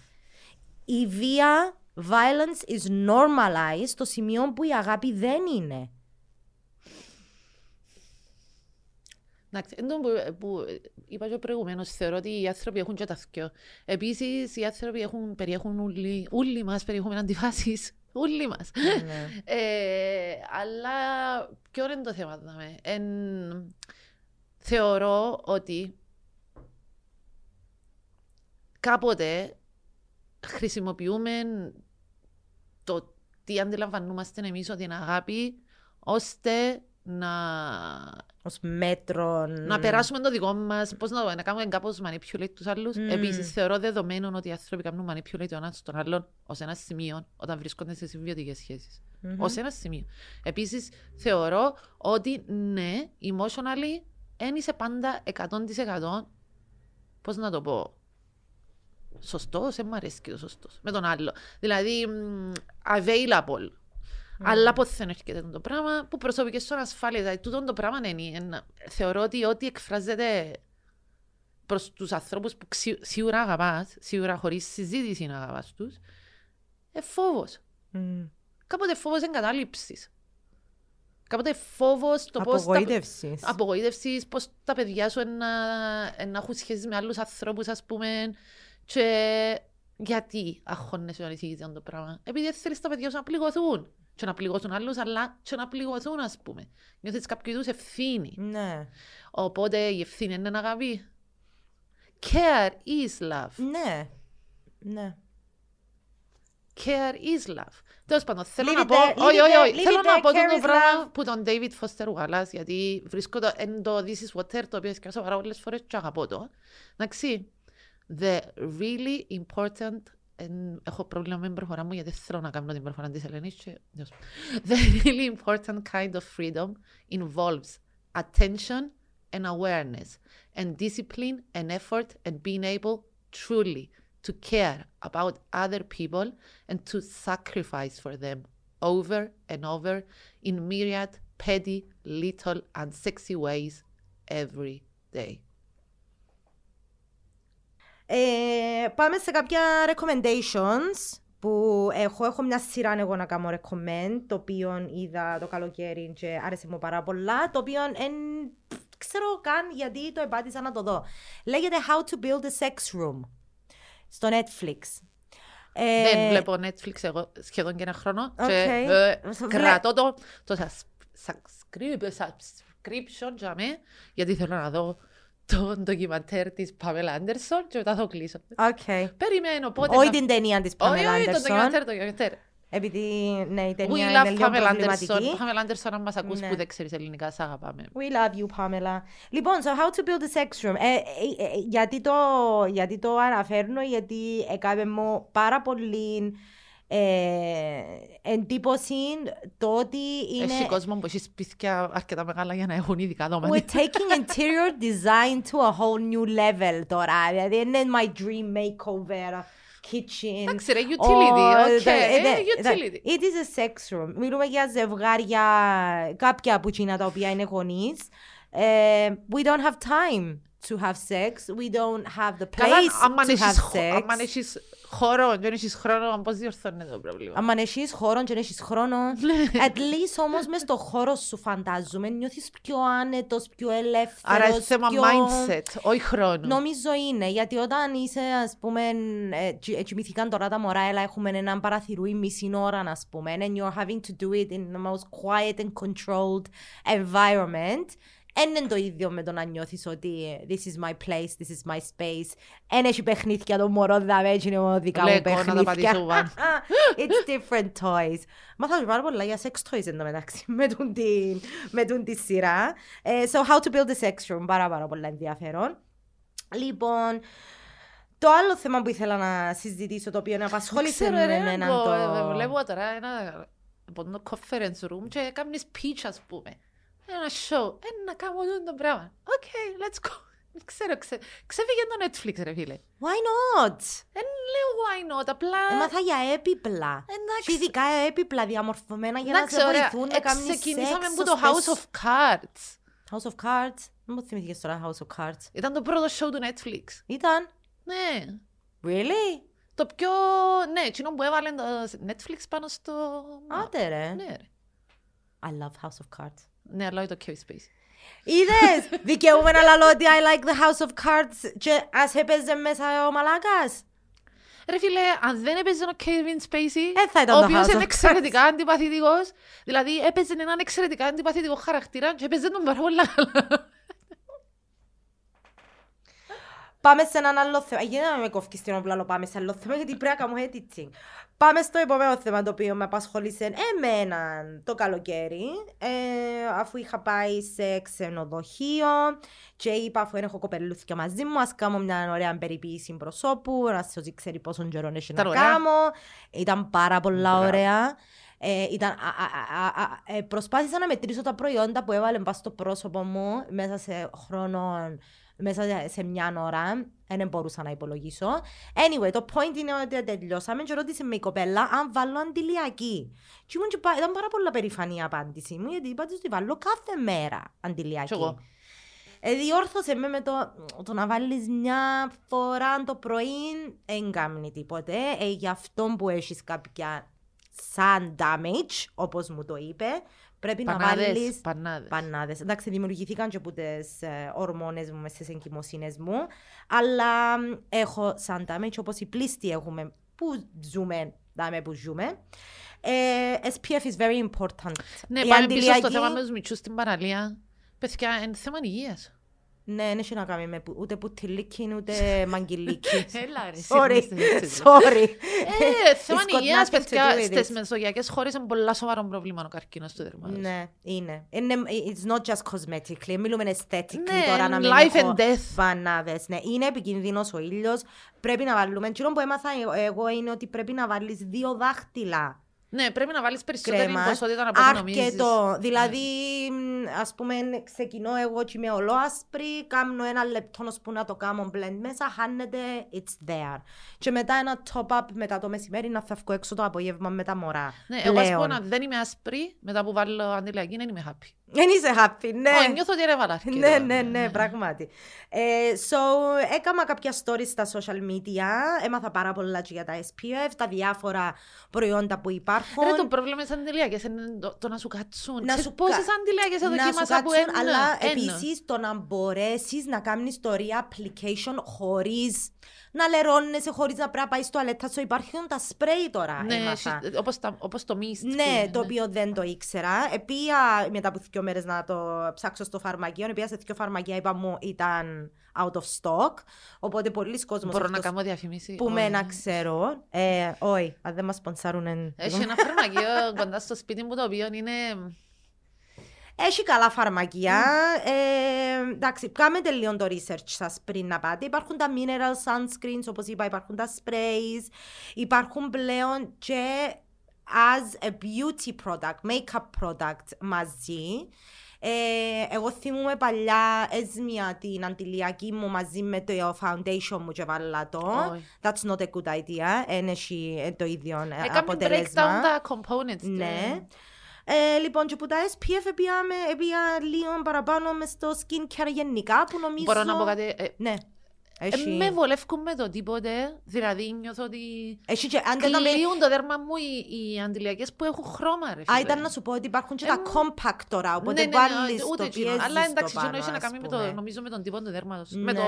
Η βία, violence is normalized στο σημείο που η αγάπη δεν είναι. Εντάξει, που, που είπα και προηγουμένως, θεωρώ ότι οι άνθρωποι έχουν και τα θκιο. Επίσης, οι άνθρωποι έχουν, περιέχουν όλοι, όλοι μας περιέχουμε αντιφάσεις. Όλοι μας. Ναι. ε, αλλά ποιο είναι το θέμα, δάμε. Εν, θεωρώ ότι κάποτε χρησιμοποιούμε το τι αντιλαμβανόμαστε εμείς ότι είναι αγάπη, ώστε να ως μέτρο. Να περάσουμε το δικό μας, πώς να, να κάνουμε κάπως manipulate τους άλλους. Mm. Επίσης, θεωρώ δεδομένο ότι οι άνθρωποι κάνουν manipulate τον ένας στον άλλον ως ένα σημείο όταν βρίσκονται σε συμβιωτικές σχέσεις. Mm-hmm. Ω ένα σημείο. Επίσης, θεωρώ ότι ναι, emotionally δεν είσαι πάντα 100% πώς να το πω. Σωστός, δεν μου αρέσει και το σωστός. Με τον άλλο. Δηλαδή, available. Mm. Αλλά πώ δεν έρχεται το πράγμα που προσωπικές σου ασφάλεια. Δηλαδή, τούτο το πράγμα είναι. Θεωρώ ότι ό,τι εκφράζεται προς τους ανθρώπους που σίγουρα αγαπάς, σίγουρα χωρίς συζήτηση να αγαπάς τους, ε, φόβος. Mm. Κάποτε φόβος εγκατάλειψης. Κάποτε φόβος το πώς. Απογοήτευση. Τα... Απογοήτευσης, πώς τα παιδιά σου να, να έχουν σχέση με άλλους ανθρώπους, ας πούμε. Και γιατί αγχώνεσαι να για το πράγμα. Επειδή θέλεις τα παιδιά σου να πληγωθούν και να πληγώσουν άλλους, αλλά και να πληγωθούν, ας πούμε. Νιώθεις κάποιο είδους ευθύνη. Ναι. Οπότε η ευθύνη είναι αγάπη. Care is love. Ναι. Ναι. Care is love. Τέλος πάντων, θέλω να πω, όχι, όχι, όχι, θέλω να πω το πράγμα που τον David Foster Wallace, γιατί βρίσκω το, εν το This is Water, το οποίο έσκασα πάρα πολλές φορές και αγαπώ το. Εντάξει, the really important έχω πρόβλημα με την προφορά μου γιατί θέλω να κάνω την προφορά της Ελένης και... The really important kind of freedom involves attention and awareness and discipline and effort and being able truly to care about other people and to sacrifice for them over and over in myriad petty, little and sexy ways every day. Ε, πάμε σε κάποια recommendations που έχω. Έχω μια σειρά εγώ να κάνω recommend, το οποίο είδα το καλοκαίρι και άρεσε μου πάρα πολλά, το οποίο εν, ξέρω καν γιατί το επάτησα να το δω. Λέγεται How to Build a Sex Room στο Netflix. Ε, Δεν βλέπω Netflix εγώ σχεδόν και ένα χρόνο okay. και ε, κρατώ το, το subscription για με, γιατί θέλω να δω το ντοκιμαντέρ της Παμέλα Άντερσον και μετά θα κλείσω. Okay. Περιμένω πότε... Όχι την ταινία της Παμέλα Άντερσον. Όχι, το ντοκιμαντέρ, το ντοκιμαντέρ. Επειδή ναι, η ταινία είναι λίγο προβληματική. Pamela Anderson, αν μας ακούς ναι. που δεν ξέρεις ελληνικά, σ' αγαπάμε. We love you, Pamela. Λοιπόν, so how to build a sex room; Ε, ε, ε, γιατί, το, γιατί το αναφέρνω, γιατί έκαμε μου πάρα πολύ ε, εντύπωση το ότι είναι... Έχει κόσμο που έχεις σπίτια αρκετά μεγάλα για να έχουν ειδικά δώματα. We're taking interior design to a whole new level τώρα. Δηλαδή είναι my dream makeover kitchen. Εντάξει ρε, utility, okay, utility. It is a sex room. Μιλούμε για ζευγάρια, κάποια από εκείνα τα οποία είναι γονείς. We don't have time to have sex. We don't have the place to have sex. Αν έχεις χώρο και έχεις χρόνο, πώς διορθώνεις το πρόβλημα; Αν έχεις χώρο και έχεις χρόνο, at least όμως μες στο χώρο σου φαντάζομαι, νιώθεις πιο άνετος, πιο ελεύθερος. Άρα είναι θέμα πιο... mindset, όχι χρόνο. Νομίζω είναι, γιατί όταν είσαι, ας πούμε, κοιμηθήκαν τώρα τα μωρά, έλα έχουμε έναν παραθυρούι μισή ώρα, ας πούμε, and you're having to do it in the most quiet and controlled environment, δεν είναι το ίδιο με το να νιώθεις ότι this is my place, this is my space. Εν έχει παιχνίδια το μωρό, δηλαδή έτσι είναι μόνο δικά μου παιχνίδια. It's different toys. Μάθαμε πάρα πολλά για sex toys εν τω μεταξύ με τον τη, με τούτη τη σειρά. Uh, so how to build a sex room, πάρα πάρα πολλά ενδιαφέρον. Λοιπόν, το άλλο θέμα που ήθελα να συζητήσω, το οποίο είναι απασχόλησε με εμένα το... Βλέπω τώρα ένα από το conference room και κάνεις pitch ας πούμε ένα show, ένα κάνω το πράγμα. Ok, let's go. Ξέρω, ξέ, ξέφυγε το Netflix ρε φίλε. Why not? Δεν λέω why not, απλά... Έμαθα για έπιπλα. Εντάξει. Και ειδικά έπιπλα διαμορφωμένα για να σε βοηθούν να κάνεις σεξ. Ξεκινήσαμε από το House of Cards. House of Cards. Δεν μου θυμηθήκες τώρα House of Cards. Ήταν το πρώτο show του Netflix. Ήταν; Ναι. Really? Το πιο... Ναι, εκείνο που έβαλε το Netflix πάνω στο... Άντε ρε. Ναι ρε. I love House of Cards. Ναι, αλλά το Kevin Spacey. Είδες, δικαιούμαι να λαλώ ότι I like the House of Cards και ας έπαιζε μέσα ο Μαλάκας. Ρε φίλε, αν δεν έπαιζε ο Kevin Spacey, ε, θα ήταν ο οποίος είναι εξαιρετικά αντιπαθητικός, δηλαδή έπαιζε έναν εξαιρετικά αντιπαθητικό χαρακτήρα και έπαιζε τον πάρα πολύ καλά. Πάμε σε έναν άλλο θέμα. Γιατί να με κόφκεις την όπλα, πάμε σε άλλο θέμα, γιατί πρέπει να κάνω editing. Πάμε στο επόμενο θέμα το οποίο με απασχολήσε εμένα το καλοκαίρι, ε, αφού είχα πάει σε ξενοδοχείο και είπα αφού έχω κοπελούθια μαζί μου, ας κάνω μια ωραία περιποίηση προσώπου, να σας ξέρει πόσο καιρό έχει να κάνω. Ήταν πάρα πολλά ωραία. Ε, ήταν, α, α, α, ε, προσπάθησα να μετρήσω τα προϊόντα που έβαλε στο πρόσωπο μου μέσα σε χρόνο μέσα σε μια ώρα. Δεν μπορούσα να υπολογίσω. Anyway, το point είναι ότι τελειώσαμε και ρώτησε με η κοπέλα αν βάλω αντιλιακή. Και ήμουν και ήταν πάρα πολλά περηφανή η απάντηση μου, γιατί είπα ότι βάλω κάθε μέρα αντιλιακή. Ε, διόρθωσε με, με το, το να βάλεις μια φορά το πρωί, δεν κάνει τίποτε. Ε, γι' αυτό που έχεις κάποια σαν damage, όπως μου το είπε, Πρέπει πανάδες, να βάλεις... Πανάδες. Πανάδες. Εντάξει, δημιουργηθήκαν και από τις ε, ορμόνες μου, στις εγκυμοσύνες μου, αλλά έχω σαν damage, όπως οι πλήστοι έχουμε, που ζούμε, δάμε που ζούμε. Ε, SPF is very important. Ναι, πάλι πίσω στο θέμα με τους μητσούς στην παραλία. Παιδιά, είναι θέμα υγείας. Ναι, δεν έχει να κάνει με ούτε πουτιλίκι ούτε μαγκυλίκι. Έλα ρε, sorry. sorry. Ε, θέμα υγείας, παιδιά, στις μεσογειακές χώρες είναι πολλά σοβαρό πρόβλημα ο καρκίνος του δερματός. Ναι, είναι. It's not just cosmetically, μιλούμε aesthetically ναι, τώρα να μην life and death. Πανάδες. Ναι, είναι επικίνδυνος ο ήλιος, πρέπει να βάλουμε. Τι που έμαθα εγώ είναι ότι πρέπει να βάλεις δύο δάχτυλα ναι, πρέπει να βάλεις περισσότερη Κρέμα, ποσότητα από ό,τι νομίζεις. Αρκετό. Δηλαδή, ναι. Ας πούμε, ξεκινώ εγώ και είμαι ολόασπρη, κάνω ένα λεπτό που να το κάνω blend μέσα, χάνεται, it's there. Και μετά ένα top-up μετά το μεσημέρι να θα βγω έξω το απόγευμα με τα μωρά. Ναι, Πλέον. εγώ ας πω να δεν είμαι άσπρη, μετά που βάλω αντιλιακή, δεν είμαι happy. Δεν είσαι happy, ναι. Όχι, νιώθω ότι είναι βαλάρκη. Ναι, ναι, ναι, πράγματι. Ε, so, έκανα κάποια stories στα social media, έμαθα πάρα πολλά για τα SPF, τα διάφορα προϊόντα που υπάρχουν. Ρε, το πρόβλημα με τις αντιλιακές είναι το, το να σου κάτσουν. Να σου πόσες αντιλιακές δοκίμασα που ένα. Αλλά επίσης το να μπορέσεις να κάνεις το re-application χωρίς να λερώνεσαι χωρίς να πρέπει να πάει στο αλέτα σου. Υπάρχουν τα σπρέι τώρα. Ναι, όπως, τα, όπως το μίστ. Ναι, το οποίο δεν το ήξερα. Επία μετά από δύο μέρες να το ψάξω στο φαρμακείο. Επειδή σε δύο φαρμακεία είπα μου ήταν out of stock. Οπότε πολλοί κόσμος Μπορώ να κάνω διαφημίση; που με να ξέρω. Ε, όχι, αν δεν μας σπονσάρουν. Έχει ένα φαρμακείο κοντά στο σπίτι μου το οποίο είναι έχει καλά φαρμακεία. Ε, εντάξει, κάνετε λίγο το research σας πριν να πάτε. Υπάρχουν τα mineral sunscreens, όπως είπα, υπάρχουν τα sprays. Υπάρχουν πλέον και as a beauty product, makeup product μαζί. Ε, εγώ θυμούμαι παλιά έσμια την αντιλιακή μου μαζί με το foundation μου και βάλα το. Oh. That's not a good idea. Είναι έχει το ίδιο ε, Έκαμε αποτέλεσμα. breakdown τα components. Ναι. Ε, λοιπόν, και που τα SPF επίαμε, επία λίγο παραπάνω μες στο skincare γενικά που νομίζω... Μπορώ να πω κάτι. ε, Ναι. ε, Έχει... με βολεύκουν με το τίποτε. Δηλαδή νιώθω ότι Έχει και... Αν δεν τα με- κλείουν το δέρμα μου οι, οι αντιλιακές που έχουν χρώμα. Ρε, Α, φίλε. ήταν να σου πω ότι υπάρχουν και Ε, τα μου- compact τώρα, οπότε ναι, ναι, ναι, βάλεις ούτε το εκείνο. πιέζεις Αλλά εντάξει, το εκείνο πάνω, έχει να ας κάνει με το, πούμε. νομίζω με τον τύπο του δέρματος. Ναι. Με το...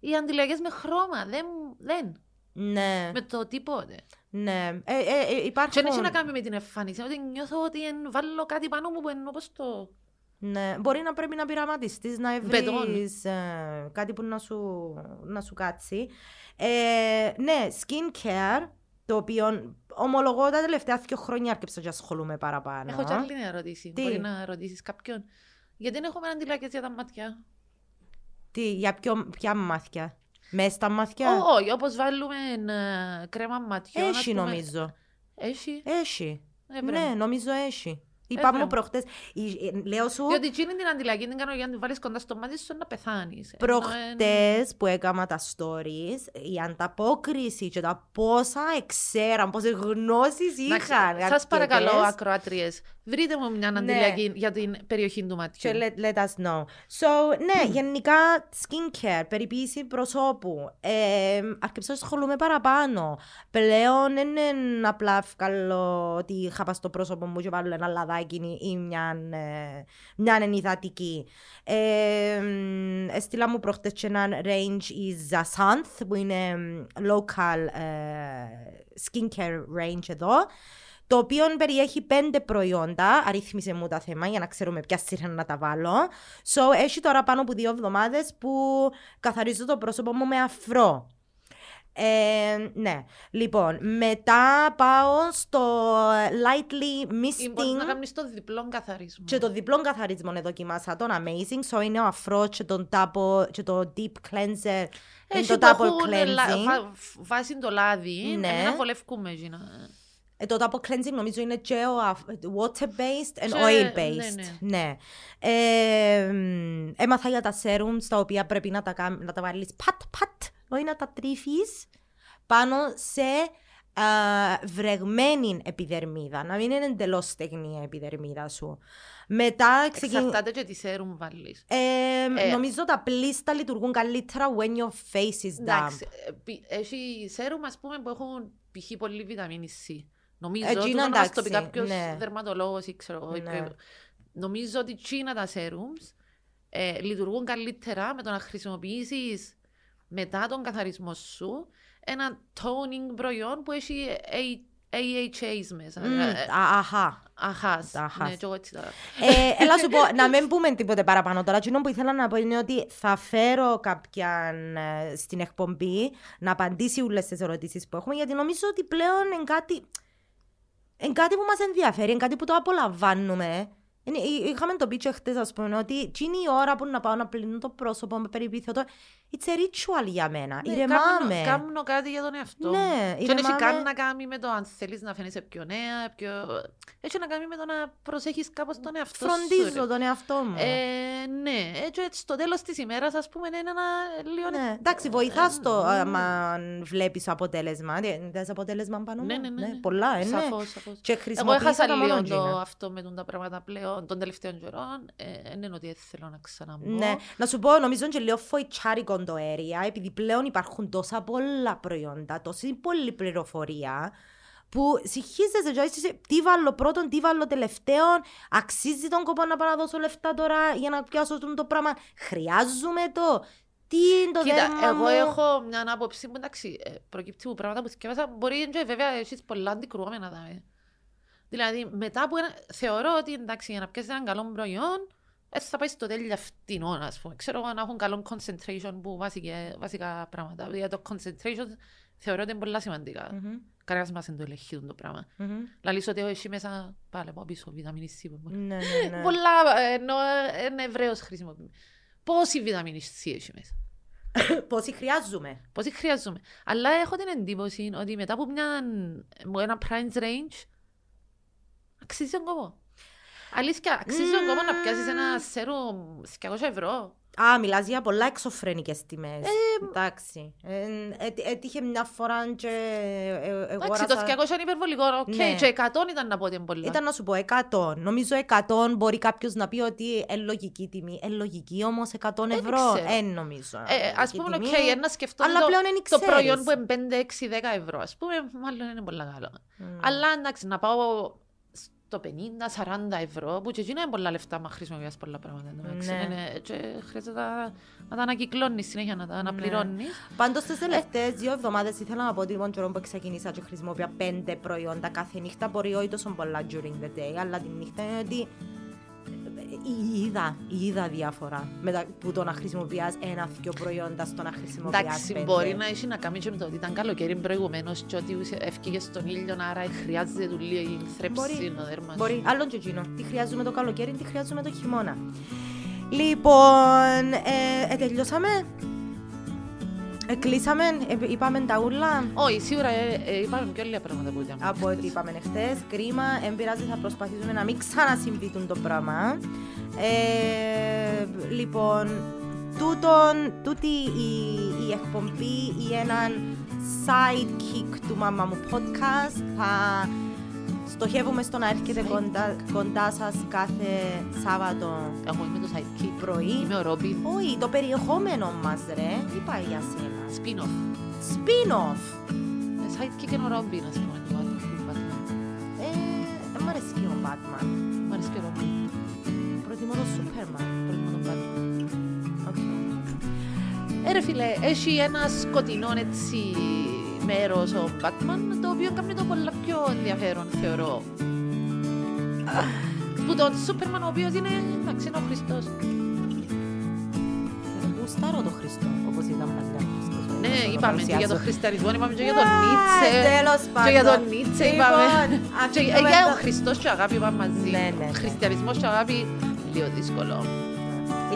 Οι αντιλιακές με χρώμα. Δεν, δεν. Ναι, Με το τίποτε. Ναι. Ε, ε, ε, υπάρχουν... Και δεν έχει να κάνει με την εμφάνιση. Ότι νιώθω ότι εν, βάλω κάτι πάνω μου που είναι όπως το... Ναι, μπορεί να πρέπει να πειραματιστείς, να Μπετόν. βρεις ε, κάτι που να σου, να σου κάτσει. Ε, ναι, skincare, το οποίο ομολογώ τα τελευταία δύο χρόνια άρκεψα και ασχολούμαι παραπάνω. Έχω και άλλη μια ερώτηση. Τι; Μπορεί να ρωτήσεις κάποιον. Γιατί δεν έχουμε αντιλιακές για τα μάτια. Τι, για ποιο, ποια μάτια; Μέσα στα μάτια. Ω, Όχι, όπως βάλουμε ε, κρέμα ματιών. ας Έχει πούμε. νομίζω. Έχει. Έχει. Έβρε. Ναι, νομίζω έχει. Είπα Έβρε. μου προχτές, η- ε, λέω σου, Διότι εκείνη την αντιλιακή την κάνω για να την βάλεις κοντά στο μάτι σου να πεθάνεις. Ενώ, προχτές που έκανα τα stories, η ανταπόκριση και τα πόσα εξέραν, πόσες γνώσεις ε, εντάξει, είχαν. Σας αρκετές. παρακαλώ, ακροάτριες, βρείτε μου μια αντιλιακή για την περιοχή του ματιού. Και let, let us know. So, ναι, γενικά skincare, περιποίηση προσώπου. Ε, αρκεψα να ασχολούμαι παραπάνω. Πλέον δεν είναι απλά βγάλω ότι είχα πας στο πρόσωπο μου και βάλω ένα λαδάκι ή μια, ε, μια ενυδατική. Ε, μ, έστειλα μου προχτές και ένα range η Zasanth που είναι μ, local ε, skincare range εδώ το οποίο περιέχει πέντε προϊόντα. Αρρύθμισε μου τα θέμα για να ξέρουμε ποια σειρά να τα βάλω. So, έχει τώρα πάνω από δύο εβδομάδες που καθαρίζω το πρόσωπο μου με αφρό. Ε, ναι. Λοιπόν, μετά πάω στο lightly Ή μπορείς να misting κάνεις το διπλό καθαρισμό. και το διπλό καθαρισμό δοκιμάσα τον amazing. So είναι ο αφρό και, τον τάπο, και το deep cleanser. Είναι Έχει το που double έχουν λα- cleansing. βα- βάζει το λάδι. Ναι. Εμένα βολεύκουμε εκείνα. Ε, το double cleansing νομίζω είναι και ο αφ- water based and Και- oil ναι, based. ναι. Ναι. Ε, μ, έμαθα για τα serums τα οποία πρέπει να τα, κάμ- να τα βάλεις πατ πατ, όχι να τα τρίφεις πάνω σε α, βρεγμένη επιδερμίδα. Να μην είναι εντελώς στεγνή η επιδερμίδα σου. Μετά ξεκινάει. Εξαρτάται και τι σέρουμ βάλεις. Ε, Ε, νομίζω τα πλήστα λειτουργούν καλύτερα when your face is damp. Εντάξει, ε, πι- έχει σέρουμ ας πούμε που έχουν π.χ. πολύ βιταμίνη C. Νομίζω Ε, ότι τζίνα, να μας το πει εντάξει, κάποιος ναι. δερματολόγος ή ξέρω εγώ. ή Ναι. ποιο- Νομίζω ότι τσίνα τα σέρουμς ε, λειτουργούν καλύτερα με το να χρησιμοποιήσεις μετά τον καθαρισμό σου ένα toning προϊόν που έχει A- AHAs μέσα. Μμ, Ε, α, Αχάς. Αχάς. Αχάς. Ναι, και εγώ έτσι τώρα. Ε, έλα σου πω, να μην πούμε τίποτε παραπάνω τώρα. Εκείνο που ήθελα να πω είναι ότι θα φέρω κάποιαν ε, στην εκπομπή να απαντήσει όλες τις ερωτήσεις που έχουμε, γιατί νομίζω ότι πλέον είναι κάτι, είναι κάτι που μας ενδιαφέρει, είναι κάτι που το απολαμβάνουμε. Είναι, εί- είχαμε το πει και χτες, ας πούμε, ότι εκείνη η ώρα που να πάω να πλύνω το πρόσωπο με περιπίθιο, το, it's a ritual για μένα. Ναι, Ηρεμάμε. κάνω- Κάνω κάτι για τον εαυτό μου. Ναι, Και δεν έχει ηρεμάμε. καν να κάνει με το αν θέλεις να φαίνεσαι πιο νέα, πιο... Έχει να κάνει με το να προσέχεις κάπως τον εαυτό σου. Φροντίζω ρε. τον εαυτό μου. Ε, ναι, έτσι, έτσι στο τέλος της ημέρας ας πούμε είναι ένα λίγο... Ναι, εντάξει, βοηθάς το Ε, άμα βλέπεις αποτέλεσμα. Δεν αποτέλεσμα πάνω Ναι, μου. ναι, ναι, ναι. Πολλά, ε, ναι. Σαφώς, σαφώς. Και Εγώ χρησιμοποιήσα έχασα τα λίγο μόνο το, τζίνα. αυτό με τον τα πράγματα πλέον των τελευταίων καιρών. Ε, δεν είναι ότι θέλω να ξαναμπω. Ναι, να σου πω, νομίζω και λίγο φοητσάρικο το area, επειδή πλέον υπάρχουν τόσα πολλά προϊόντα, τόση πολλή πληροφορία, που συγχύζεσαι και είσαι τι βάλω πρώτον, τι βάλω τελευταίον, αξίζει τον κόπο να πάω να δώσω λεφτά τώρα για να πιάσω αυτό το πράγμα, χρειάζομαι το, τι είναι το Κοίτα, δέρμα εγώ μου; έχω μια άποψη που εντάξει, ε, προκύπτει από πράγματα που θυκεύασα. Μπορεί και βέβαια έχεις πολλά αντικρουόμενα δάμε. Δηλαδή, μετά που ένα... θεωρώ ότι εντάξει, για να πιάσεις έναν καλό προϊόν, έτσι θα πάει στο τέλειο φτηνό, ας πούμε. Ξέρω εγώ να έχουν καλό concentration που βασικά, βασικά πράγματα. Για το concentration θεωρώ ότι είναι πολύ σημαντικά. Mm-hmm. Κανένας μας δεν το ελεγχεί το πράγμα. Mm-hmm. Λαλείς ότι έχει μέσα, πάλι από πίσω, βιταμίνης C. Ναι, ναι, ναι. Πολλά, ενώ είναι ευρέως χρησιμοποιούμε. Πόση βιταμίνης C έχει μέσα; Πόσοι χρειάζομαι; Πόσοι χρειάζομαι. Αλλά έχω την εντύπωση ότι μετά από μια, ένα price range αξίζει τον κόπο. Αλήθεια, αξίζει τον κόπο να πιάσεις ένα σέρουμ 200 ευρώ. Α, μιλάς για πολλά εξωφρενικές τιμές. Ε, Εντάξει. Ε, ε, έτυχε μια φορά και εγώ Εντάξει, το 200 είναι υπερβολικό. Okay, ναι. Και 100 ήταν να πω ότι είναι πολύ. Ήταν να σου πω 100. Νομίζω 100 μπορεί κάποιος να πει ότι είναι λογική τιμή. Είναι λογική όμως 100 ευρώ. Δεν νομίζω. Ε, ας πούμε, ok, okay, εννά σκεφτώ Αλλά το, πλέον το προϊόν που είναι 5, 6, 10 ευρώ. Α πούμε, μάλλον είναι πολύ καλό. Mm. Αλλά εντάξει, να πάω το 50-40 ευρώ, που και εκεί είναι πολλά λεφτά, μα χρησιμοποιάς πολλά πράγματα. Ναι. Και χρειάζεται να τα ανακυκλώνεις συνέχεια, να τα αναπληρώνεις. Ναι. Πάντως τις τελευταίες δύο εβδομάδες ήθελα να πω ότι μόνο που ξεκινήσα και χρησιμοποιώ πέντε προϊόντα κάθε νύχτα, μπορεί όχι τόσο πολλά during the day, αλλά τη νύχτα είναι ότι είδα, είδα διάφορα μετά που το να χρησιμοποιεί ένα-δυο προϊόντα στο να χρησιμοποιεί. Εντάξει, πέντε. μπορεί να έχει να κάνει και με το ότι ήταν καλοκαίρι προηγουμένως και ότι έφυγες στον ήλιο, άρα χρειάζεται του λίγο θρέψη το δέρμα. Μπορεί, άλλον και εκείνο. Τι χρειάζομαι το καλοκαίρι, τι χρειάζομαι το χειμώνα. Λοιπόν, ε, ε τελειώσαμε. Κλείσαμε, ε, είπαμε τα ούλα. Όχι, σίγουρα ε, ε, είπαμε πιο λίγα πράγματα που ήταν. Από ό,τι είπαμε χθε. Κρίμα, δεν πειράζει, θα προσπαθήσουμε να μην ξανασυμπληθούν το πράγμα. Ε, λοιπόν, τούτον, τούτη η, η εκπομπή ή έναν sidekick του μαμά μου podcast θα Στοχεύουμε στο να έρχεται κοντά, κοντά σας κάθε Σάββατο. Εγώ είμαι το sidekick. Πρωί. Είμαι ο Ρόμπιν. Όχι, το περιεχόμενο μας, ρε. Τι πάει για σένα; Spin-off. Spin-off. Ε, sidekick είναι ο Ρόμπιν, ας πούμε. Ε, δεν μ' αρέσει και ο Batman. Μ' αρέσει και ο Ρόμπιν. Προτιμώ το Superman. Προτιμώ τον Batman. Okay. Ε, ρε φίλε, έχει ένα σκοτεινό έτσι μέρος ο Batman, το οποίο κάνει το πολύ πιο ενδιαφέρον, θεωρώ. Που τον Σούπερμαν, ο οποίος είναι, εντάξει, είναι ο Χριστός. Γουστάρω το Χριστό, όπως ήταν παλιά. Ναι, είπαμε και για τον χριστιανισμό, είπαμε και για τον Νίτσε. Τέλος πάντων. Και για τον Νίτσε είπαμε. Για τον Χριστός και αγάπη είπαμε μαζί. Ναι, ναι, ναι. Χριστιανισμός και αγάπη, λίγο δύσκολο.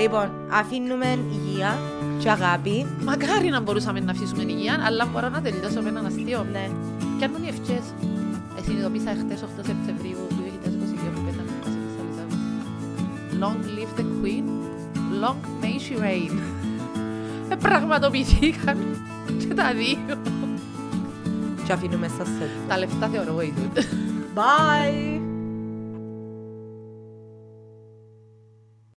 Λοιπόν, αφήνουμε υγεία και αγάπη. Μακάρι να μπορούσαμε να αφήσουμε υγεία, αλλά μπορώ να τελειώσω με έναν αστείο. Ναι. Και αν είναι οι ευχές. Συνειδητοποίησα χτες 8 Σεπτεμβρίου του 2022 που πέταμε η Βασίλισσα Long live the Queen, long may she reign. Ε, πραγματοποιηθήκαν και τα δύο. Και αφήνουμε σας Τα λεφτά θεωρώ βοηθούν. Bye!